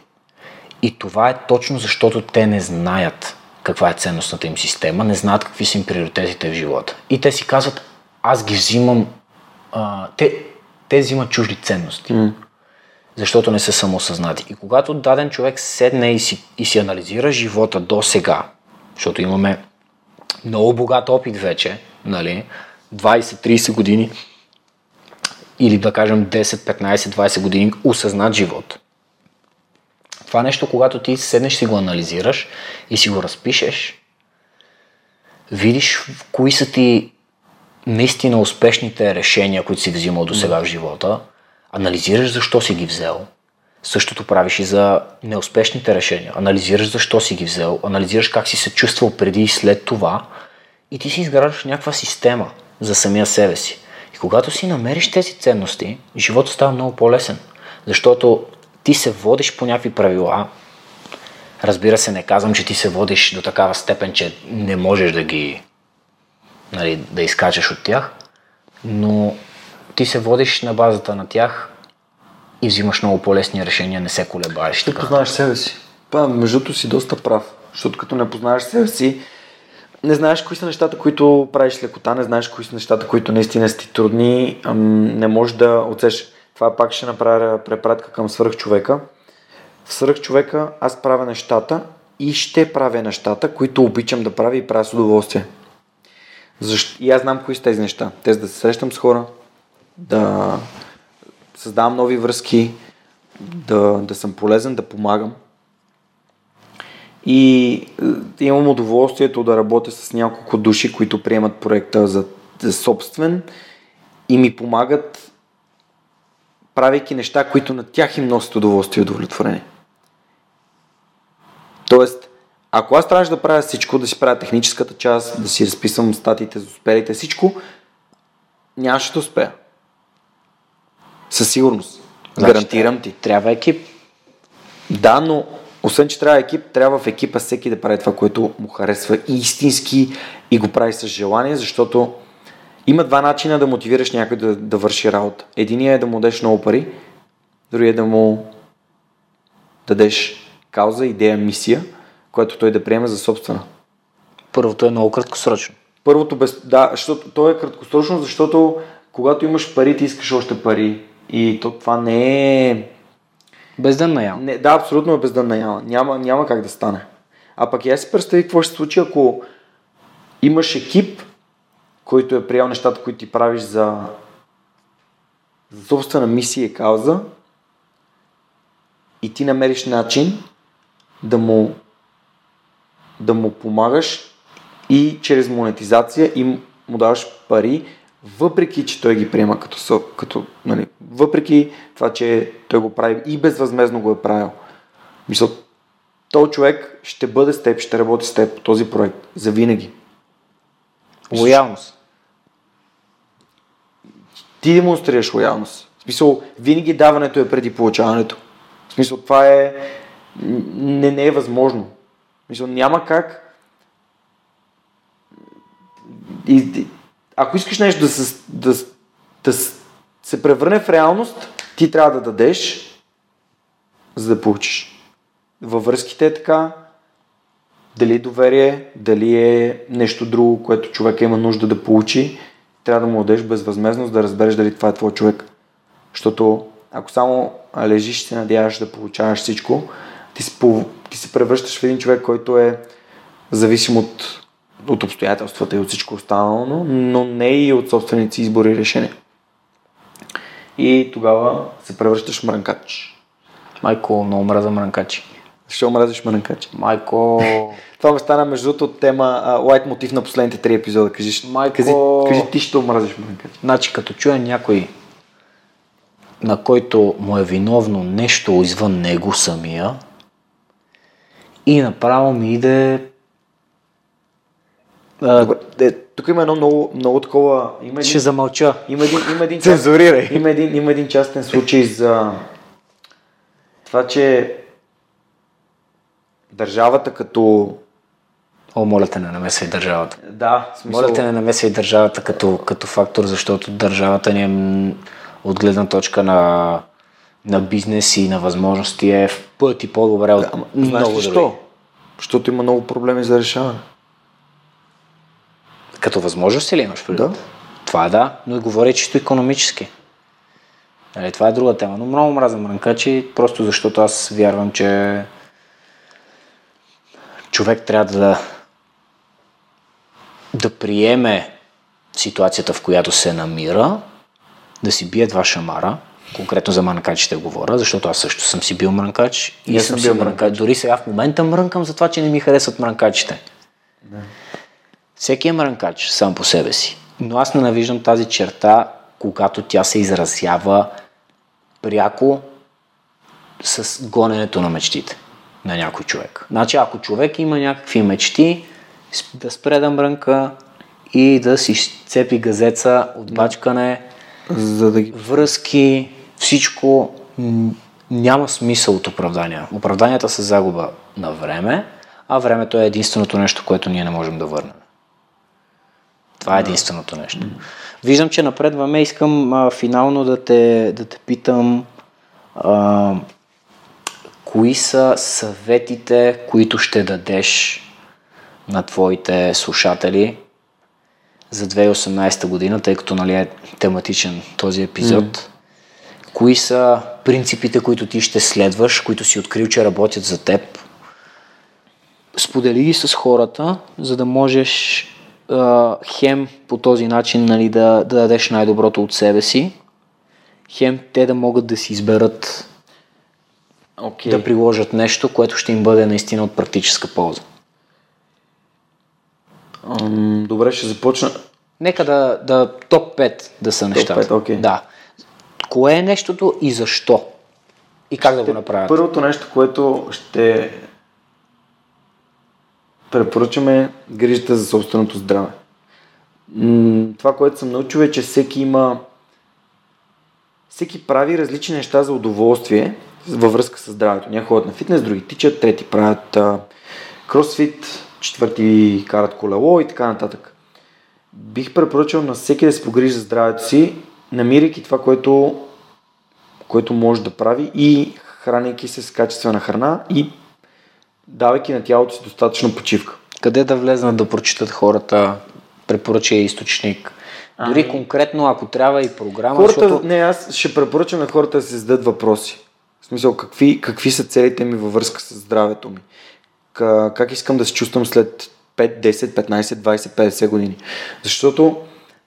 И това е точно защото те не знаят каква е ценностната им система, не знаят какви са им приоритетите в живота. И те си казват, аз ги взимам, а, те, те взимат чужди ценности. Mm. Защото не са самосъзнати. И когато даден човек седне и си, и си анализира живота до сега, защото имаме много богат опит вече, нали, 20-30 години, или да кажем 10, 15, 20 години осъзнат живот. Това нещо, когато ти седнеш си го анализираш и си го разпишеш, видиш кои са ти наистина успешните решения, които си взимал до сега в живота, анализираш защо си ги взел. Същото правиш и за неуспешните решения. Анализираш защо си ги взел, анализираш как си се чувствал преди и след това и ти си изграждаш някаква система за самия себе си. И когато си намериш тези ценности, живота става много по-лесен. Защото ти се водиш по някакви правила. Разбира се, не казвам, че ти се водиш до такава степен, че не можеш да ги нали, да изкачаш от тях, но ти се водиш на базата на тях и взимаш много по-лесни решения, не се колебаеш. Ти познаваш себе си. Па, междуто си доста прав, защото като не познаваш себе си, не знаеш кои са нещата, които правиш лекота, не знаеш кои са нещата, които наистина са ти трудни, не можеш да отсеш. Това пак ще направя препратка към свръхчовека. В свръхчовека аз правя нещата и ще правя нещата, които обичам да правя и правя с удоволствие. Защо? И аз знам кои са тези неща. Те да се срещам с хора, да създавам нови връзки, да, да съм полезен, да помагам. И е, имам удоволствието да работя с няколко души, които приемат проекта за, за собствен и ми помагат, правейки неща, които на тях им носят удоволствие и удовлетворение. Тоест, ако аз трябваше да правя всичко, да си правя техническата част, да си разписвам статиите за успелите, всичко, нямаше да успея. Със сигурност. Значи, Гарантирам ти. Трябва екип. Да, но освен, че трябва екип, трябва в екипа всеки да прави това, което му харесва истински и го прави с желание, защото има два начина да мотивираш някой да, да върши работа. Единият е да му дадеш много пари, другия е да му дадеш кауза, идея, мисия, която той да приеме за собствена. Първото е много краткосрочно. Първото, без, да, защото то е краткосрочно, защото когато имаш пари, ти искаш още пари. И то, това не е... Бездънна яма. Не, да, абсолютно е бездънна яма. Няма, няма как да стане. А пък я си представи какво ще се случи, ако имаш екип, който е приял нещата, които ти правиш за, за собствена мисия и кауза и ти намериш начин да му, да му помагаш и чрез монетизация и му даваш пари, въпреки, че той ги приема като, като нали, въпреки това, че той го прави и безвъзмезно го е правил. Мисля, този човек ще бъде с теб, ще работи с теб по този проект за винаги. Лоялност. Ти демонстрираш лоялност. В смисъл, винаги даването е преди получаването. В смисъл, това е... Не, не е възможно. В смисъл, няма как... И, ако искаш нещо да се, да, да се превърне в реалност, ти трябва да дадеш, за да получиш. Във връзките е така, дали доверие, дали е нещо друго, което човека има нужда да получи, трябва да му дадеш безвъзмезност да разбереш дали това е твой човек. Защото ако само лежиш и се надяваш да получаваш всичко, ти се, ти се превръщаш в един човек, който е зависим от, от обстоятелствата и от всичко останало, но не и от собственици избори и решения. И тогава се превръщаш в мрънкач. Майко, много мраза мрънкачи. Защо мразиш мрънкачи? Майко... Това ме стана между другото от тема лайт мотив на последните три епизода. Кажи, Майко... кажи, кажи ти, що мразиш мрънкачи. Значи, като чуя някой, на който му е виновно нещо извън него самия, и направо ми иде... А, Е, тук има едно много, много такова... Има един, ще замълча. има един, има един, Цензурирай. Има един, има един частен случай за това, че държавата като... О, моля те, не намесвай държавата. Да, смисъл... Моля те, не намесвай държавата като, като фактор, защото държавата ни е от гледна точка на, на бизнес и на възможности е в пъти по-добре от Ама, много защо? Защото има много проблеми за решаване. Като възможности ли имаш предвид? Да. Това е да, но и говоря чисто економически. Нали, това е друга тема. Но много мразя мрънкачи, просто защото аз вярвам, че човек трябва да да приеме ситуацията, в която се намира, да си бие два шамара, конкретно за мрънкачите говоря, защото аз също съм си бил мрънкач и съм съм бил мрънкач. Дори сега в момента мрънкам за това, че не ми харесват мрънкачите. Всеки е мрънкач сам по себе си. Но аз ненавиждам тази черта, когато тя се изразява пряко с гоненето на мечтите на някой човек. Значи, ако човек има някакви мечти, да спре да мрънка и да си цепи газеца от бачкане, За да ги... връзки, всичко няма смисъл от оправдания. Оправданията са загуба на време, а времето е единственото нещо, което ние не можем да върнем. Това е единственото нещо. Виждам, че напредваме. Искам а, финално да те, да те питам а, кои са съветите, които ще дадеш на твоите слушатели за 2018 година, тъй като нали, е тематичен този епизод. Mm. Кои са принципите, които ти ще следваш, които си открил, че работят за теб? Сподели ги с хората, за да можеш а, хем по този начин нали, да, да дадеш най-доброто от себе си, хем те да могат да си изберат Окей. да приложат нещо, което ще им бъде наистина от практическа полза. Ам, добре, ще започна. Нека да, да топ 5 да са нещата. 5, окей. Да. Кое е нещото и защо? И как да го направят? Първото нещо, което ще препоръчаме грижата за собственото здраве. Това, което съм научил е, че всеки има всеки прави различни неща за удоволствие във връзка с здравето. Някои ходят на фитнес, други тичат, трети правят а, кросфит, четвърти карат колело и така нататък. бих препоръчал на всеки да се погрижи за здравето си, намирайки това, което, което може да прави и хранейки се с качествена храна и давайки на тялото си достатъчно почивка. Къде да влезнат да прочитат хората, препоръча източник, дори ами... конкретно, ако трябва и програма. Хората, защото... Не, аз ще препоръчам на хората да се зададат въпроси. В смисъл, какви, какви са целите ми във връзка с здравето ми? Как искам да се чувствам след 5, 10, 15, 20, 50 години? Защото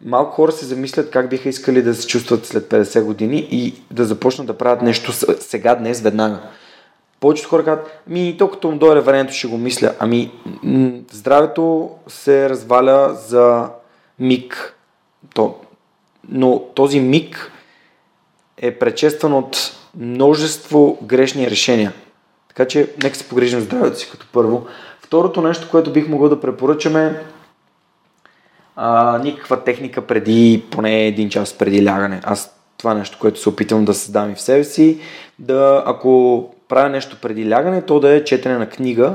малко хора се замислят как биха искали да се чувстват след 50 години и да започнат да правят нещо сега, днес, веднага. Повечето хора казват, ми то като му дойде времето ще го мисля. Ами, здравето се разваля за миг. То, но този миг е предшестван от множество грешни решения. Така че, нека се погрижим здравето си като първо. Второто нещо, което бих могъл да препоръчам е а, никаква техника преди, поне един час преди лягане. Аз това нещо, което се опитвам да създам и в себе си, да ако правя нещо преди лягане, то да е четене на книга,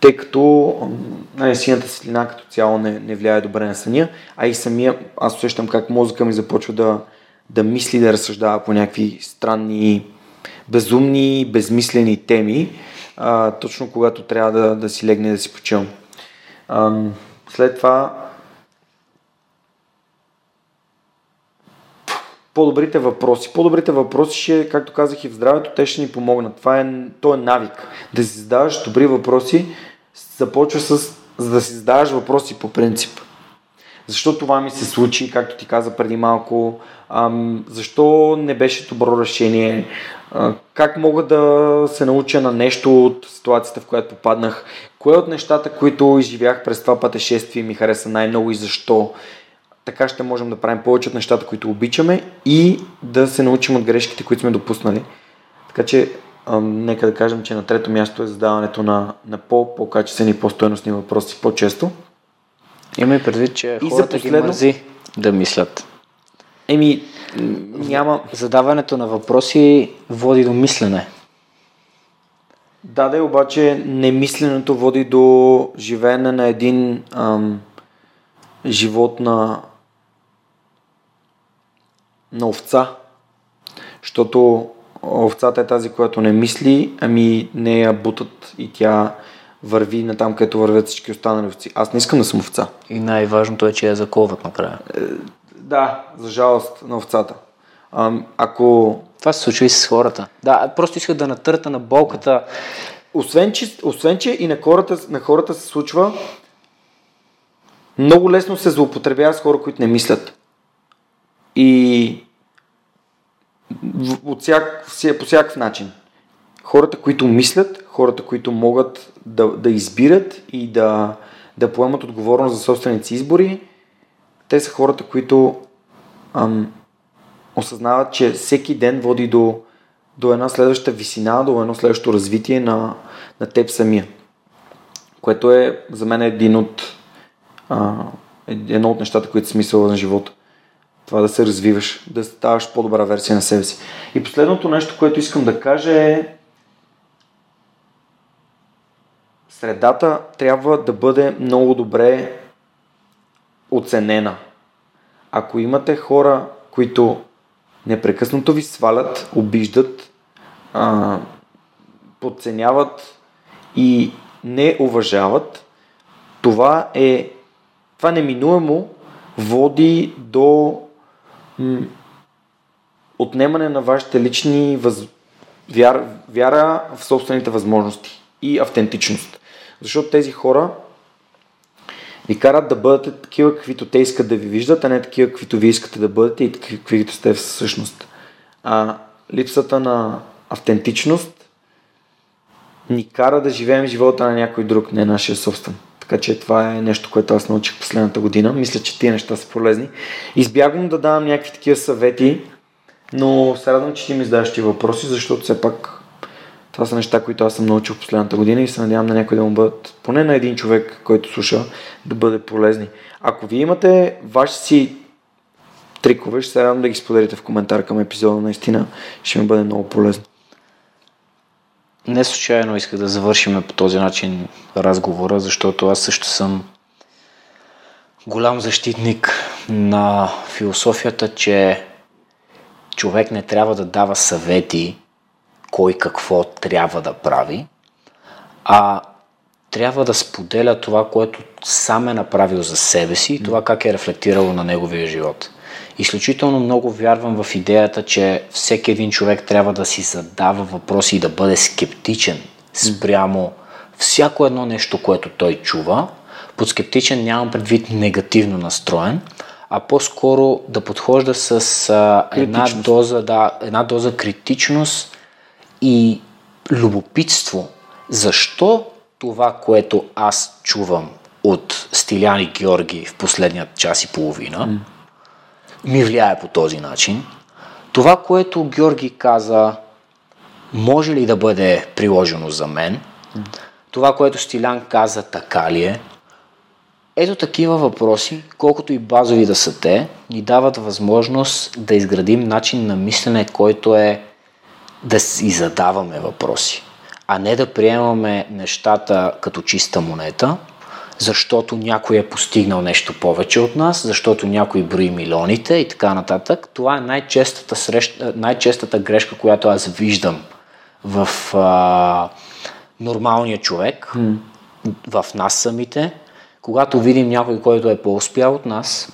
тъй като нали, синята светлина като цяло не, не влияе добре на съня, а и самия, аз усещам как мозъка ми започва да, да мисли, да разсъждава по някакви странни, безумни, безмислени теми, а, точно когато трябва да, да си легне да си почивам. след това по-добрите въпроси. По-добрите въпроси ще, както казах и в здравето, те ще ни помогнат. Това е, то е навик. Да си задаваш добри въпроси, започва с за да си задаваш въпроси по принцип. Защо това ми се случи, както ти каза преди малко? Ам, защо не беше добро решение? А, как мога да се науча на нещо от ситуацията, в която попаднах? Кое от нещата, които изживях през това пътешествие ми хареса най-много и защо? Така ще можем да правим повече от нещата, които обичаме и да се научим от грешките, които сме допуснали. Така че, ам, нека да кажем, че на трето място е задаването на, на по, по-качествени и по-стойностни въпроси по-често. Имаме предвид, че и хората последно... ги мързи да мислят. Еми, няма... Задаването на въпроси води до мислене. Да, да, обаче немисленето води до живеене на един ам, живот на на овца. Защото овцата е тази, която не мисли, ами не я бутат и тя върви на там, където вървят всички останали овци. Аз не искам да съм овца. И най-важното е, че я заковат накрая. Е, да, за жалост на овцата. А, ако... Това се случва и с хората. Да, просто искат да натърта на болката. Освен, че, освен, че и на хората, на хората се случва, много лесно се злоупотребява с хора, които не мислят. И от всяк, по всякакъв начин. Хората, които мислят, хората, които могат да, да избират и да, да поемат отговорност за собствените избори, те са хората, които ам, осъзнават, че всеки ден води до, до една следваща висина, до едно следващо развитие на, на теб самия. Което е за мен един от, а, едно от нещата, които е смисъл на живота това да се развиваш, да ставаш по-добра версия на себе си. И последното нещо, което искам да кажа е средата трябва да бъде много добре оценена. Ако имате хора, които непрекъснато ви свалят, обиждат, подценяват и не уважават, това е това неминуемо води до отнемане на вашите лични въз... вяр... вяра в собствените възможности и автентичност. Защото тези хора ви карат да бъдете такива, каквито те искат да ви виждат, а не такива, каквито ви искате да бъдете и каквито сте всъщност. А липсата на автентичност ни кара да живеем живота на някой друг, не нашия собствен. Така че това е нещо, което аз научих последната година. Мисля, че тия неща са полезни. Избягвам да давам някакви такива съвети, но се радвам, че ти ми задаваш ти въпроси, защото все пак това са неща, които аз съм научил последната година и се надявам на някой да му бъдат, поне на един човек, който слуша, да бъде полезни. Ако вие имате ваши си трикове, ще се радвам да ги споделите в коментар към епизода. Наистина ще ми бъде много полезно. Не случайно исках да завършим по този начин разговора, защото аз също съм голям защитник на философията, че човек не трябва да дава съвети кой какво трябва да прави, а трябва да споделя това, което сам е направил за себе си и това как е рефлектирало на неговия живот. Изключително много вярвам в идеята, че всеки един човек трябва да си задава въпроси и да бъде скептичен спрямо всяко едно нещо, което той чува. Под скептичен нямам предвид негативно настроен, а по-скоро да подхожда с а, една, доза, да, една доза критичност и любопитство. Защо това, което аз чувам от Стиляни Георги в последния час и половина, mm. Ми влияе по този начин. Това, което Георги каза, може ли да бъде приложено за мен? Това, което Стилян каза, така ли е? Ето такива въпроси, колкото и базови да са те, ни дават възможност да изградим начин на мислене, който е да си задаваме въпроси, а не да приемаме нещата като чиста монета, защото някой е постигнал нещо повече от нас, защото някой брои милионите и така нататък. Това е най-честата, среща, най-честата грешка, която аз виждам в а, нормалния човек, mm. в нас самите. Когато видим някой, който е по-успял от нас,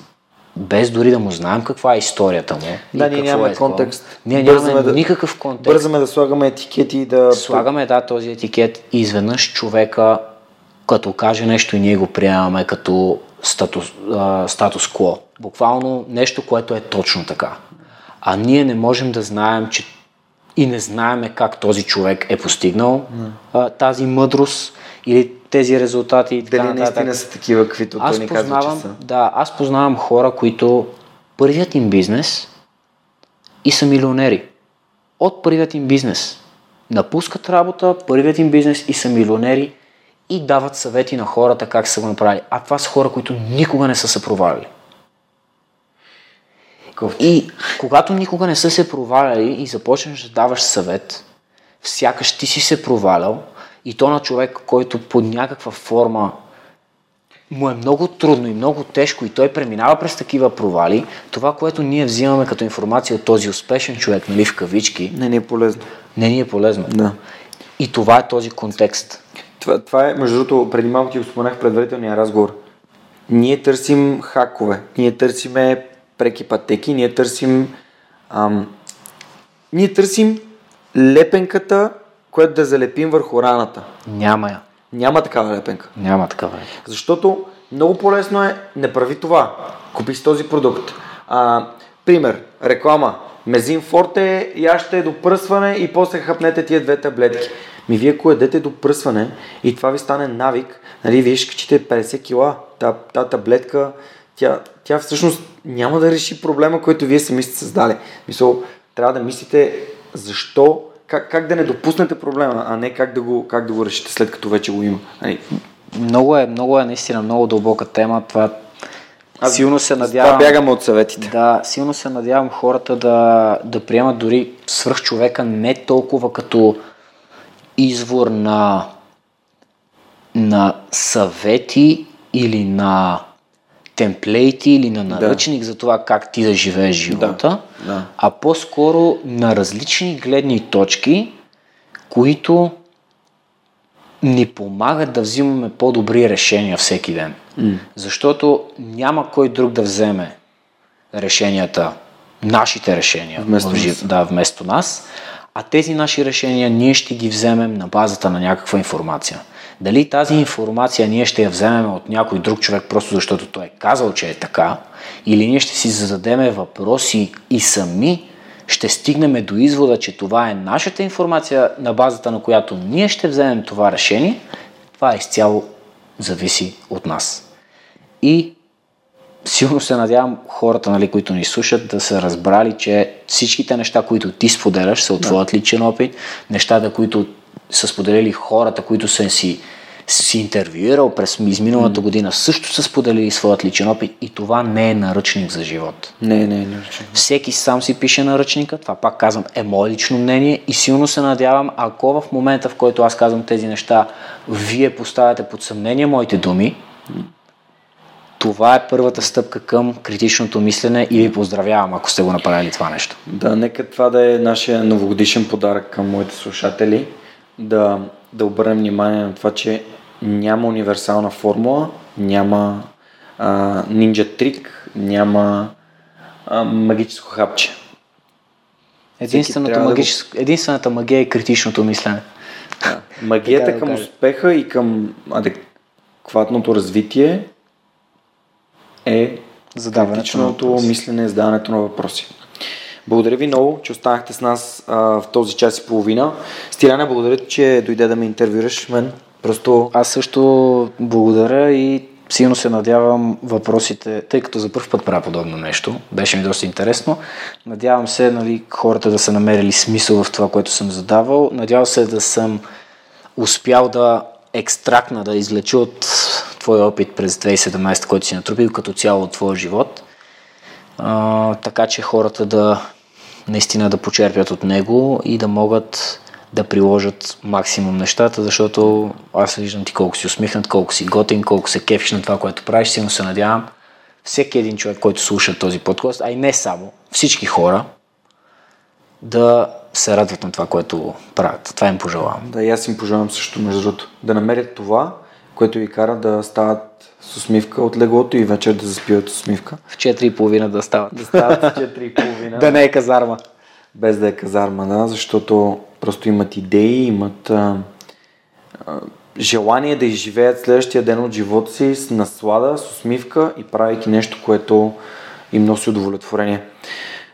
без дори да му знаем каква е историята му. Да, ние нямаме е контекст. Ние нямаме да, никакъв контекст. Бързаме да слагаме етикети и да... Слагаме, да, този етикет и изведнъж човека, като каже нещо и ние го приемаме като статус, а, статус кво. Буквално нещо, което е точно така. А ние не можем да знаем, че и не знаеме как този човек е постигнал а, тази мъдрост или тези резултати и така Дали наистина са такива, каквито той ни казва, че са? Да, аз познавам хора, които първият им бизнес и са милионери. От първият им бизнес. Напускат работа, първият им бизнес и са милионери и дават съвети на хората как са го направили. А това са хора, които никога не са се провалили. И когато никога не са се проваляли и започнеш да даваш съвет, сякаш ти си се провалял, и то на човек, който по някаква форма му е много трудно и много тежко и той преминава през такива провали, това, което ние взимаме като информация от този успешен човек, нали в кавички, не ни е полезно. Не ни е полезно. Да. И това е този контекст. Това, това е, между другото, преди малко ти го споменах в предварителния разговор. Ние търсим хакове, ние търсиме преки пътеки, ние търсим ам, ние търсим лепенката което да залепим върху раната. Няма я. Няма такава лепенка. Няма такава. Защото много по-лесно е, не прави това. Купи си този продукт. А, пример, реклама. Мезин Форте, яще до пръсване и после хапнете тия две таблетки. Ми вие ако до пръсване и това ви стане навик, нали, вие ще качите 50 кила, та, та таблетка, тя, тя всъщност няма да реши проблема, който вие сами сте създали. Мисъл, трябва да мислите защо как, как да не допуснете проблема, а не как да го, как да го решите след като вече го има. Ай. Много е, много е наистина много дълбока тема. Това аз силно се надявам. Това бягаме от съветите. Да, силно се надявам хората да, да приемат дори свръх човека не толкова като извор на, на съвети или на темплейти или на наръчник да. за това как ти да живееш живота, да. Да. а по-скоро на различни гледни точки, които ни помагат да взимаме по-добри решения всеки ден. Mm. Защото няма кой друг да вземе решенията, нашите решения вместо, в жив... нас. Да, вместо нас, а тези наши решения ние ще ги вземем на базата на някаква информация. Дали тази информация ние ще я вземем от някой друг човек, просто защото той е казал, че е така, или ние ще си зададеме въпроси и сами ще стигнем до извода, че това е нашата информация, на базата на която ние ще вземем това решение, това изцяло зависи от нас. И силно се надявам хората, нали, които ни слушат, да са разбрали, че всичките неща, които ти споделяш, са от твоят личен опит, нещата, които са споделили хората, които са си, си интервюирал през изминалата mm. година, също са споделили своят личен опит и това не е наръчник за живот. Не, не е наръчник. Всеки сам си пише наръчника, това пак казвам е мое лично мнение и силно се надявам, ако в момента, в който аз казвам тези неща, вие поставяте под съмнение моите думи, това е първата стъпка към критичното мислене и ви поздравявам, ако сте го направили това нещо. Да, нека това да е нашия новогодишен подарък към моите слушатели. Да, да обърнем внимание на това, че няма универсална формула, няма а, нинджа трик, няма а, магическо хапче. Единствената, магическо, да... единствената магия е критичното мислене. Да. Магията към успеха и към адекватното развитие е задаването мислене, задаването на въпроси. Благодаря ви много, че останахте с нас а, в този час и половина. Стиляне, благодаря, че дойде да ме интервюраш мен. Просто... Аз също благодаря и силно се надявам въпросите, тъй като за първ път правя подобно нещо, беше ми доста интересно. Надявам се нали, хората да са намерили смисъл в това, което съм задавал. Надявам се да съм успял да екстрактна, да излеча от твоя опит през 2017, който си натрупил като цяло от твоя живот, а, така че хората да наистина да почерпят от него и да могат да приложат максимум нещата, защото аз виждам ти колко си усмихнат, колко си готин, колко се кефиш на това, което правиш. Силно се надявам всеки един човек, който слуша този подкаст, а и не само, всички хора, да се радват на това, което правят. Това им пожелавам. Да, и аз им пожелавам също, между другото. Да намерят това, което ви кара да стават с усмивка от леглото и вечер да заспиват с усмивка. В 4.30 да стават. Да стават в 4.30. да не е казарма. Без да е казарма, да, защото просто имат идеи, имат а, а, желание да изживеят следващия ден от живота си с наслада, с усмивка и правейки нещо, което им носи удовлетворение.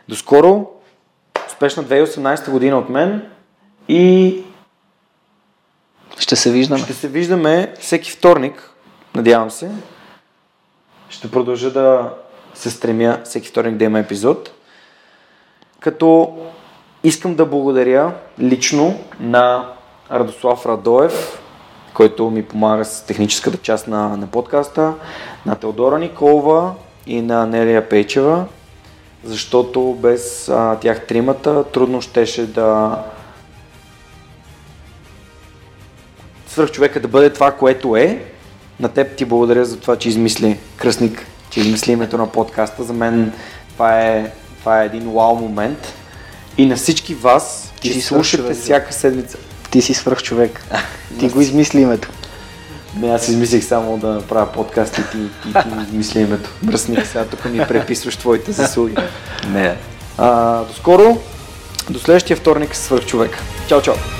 Доскоро успешна 2018 година от мен и ще се виждаме. Ще се виждаме всеки вторник, надявам се. Ще продължа да се стремя всеки вторник да има епизод. Като искам да благодаря лично на Радослав Радоев, който ми помага с техническата част на, на подкаста, на Теодора Николова и на Нелия Пейчева, защото без а, тях тримата трудно щеше да свърх човека да бъде това, което е. На теб ти благодаря за това, че измисли кръстник, че измисли името на подкаста. За мен това е, това е един вау момент. И на всички вас, ти си слушате всяка седмица. Ти си свърх човек. ти го измисли името. Не, аз измислих само да направя подкаст и ти, ти, ти ми измисли името. Бръсник, сега тук ми преписваш твоите заслуги. Не. А, до скоро. До следващия вторник с свърх човек. Чао, чао.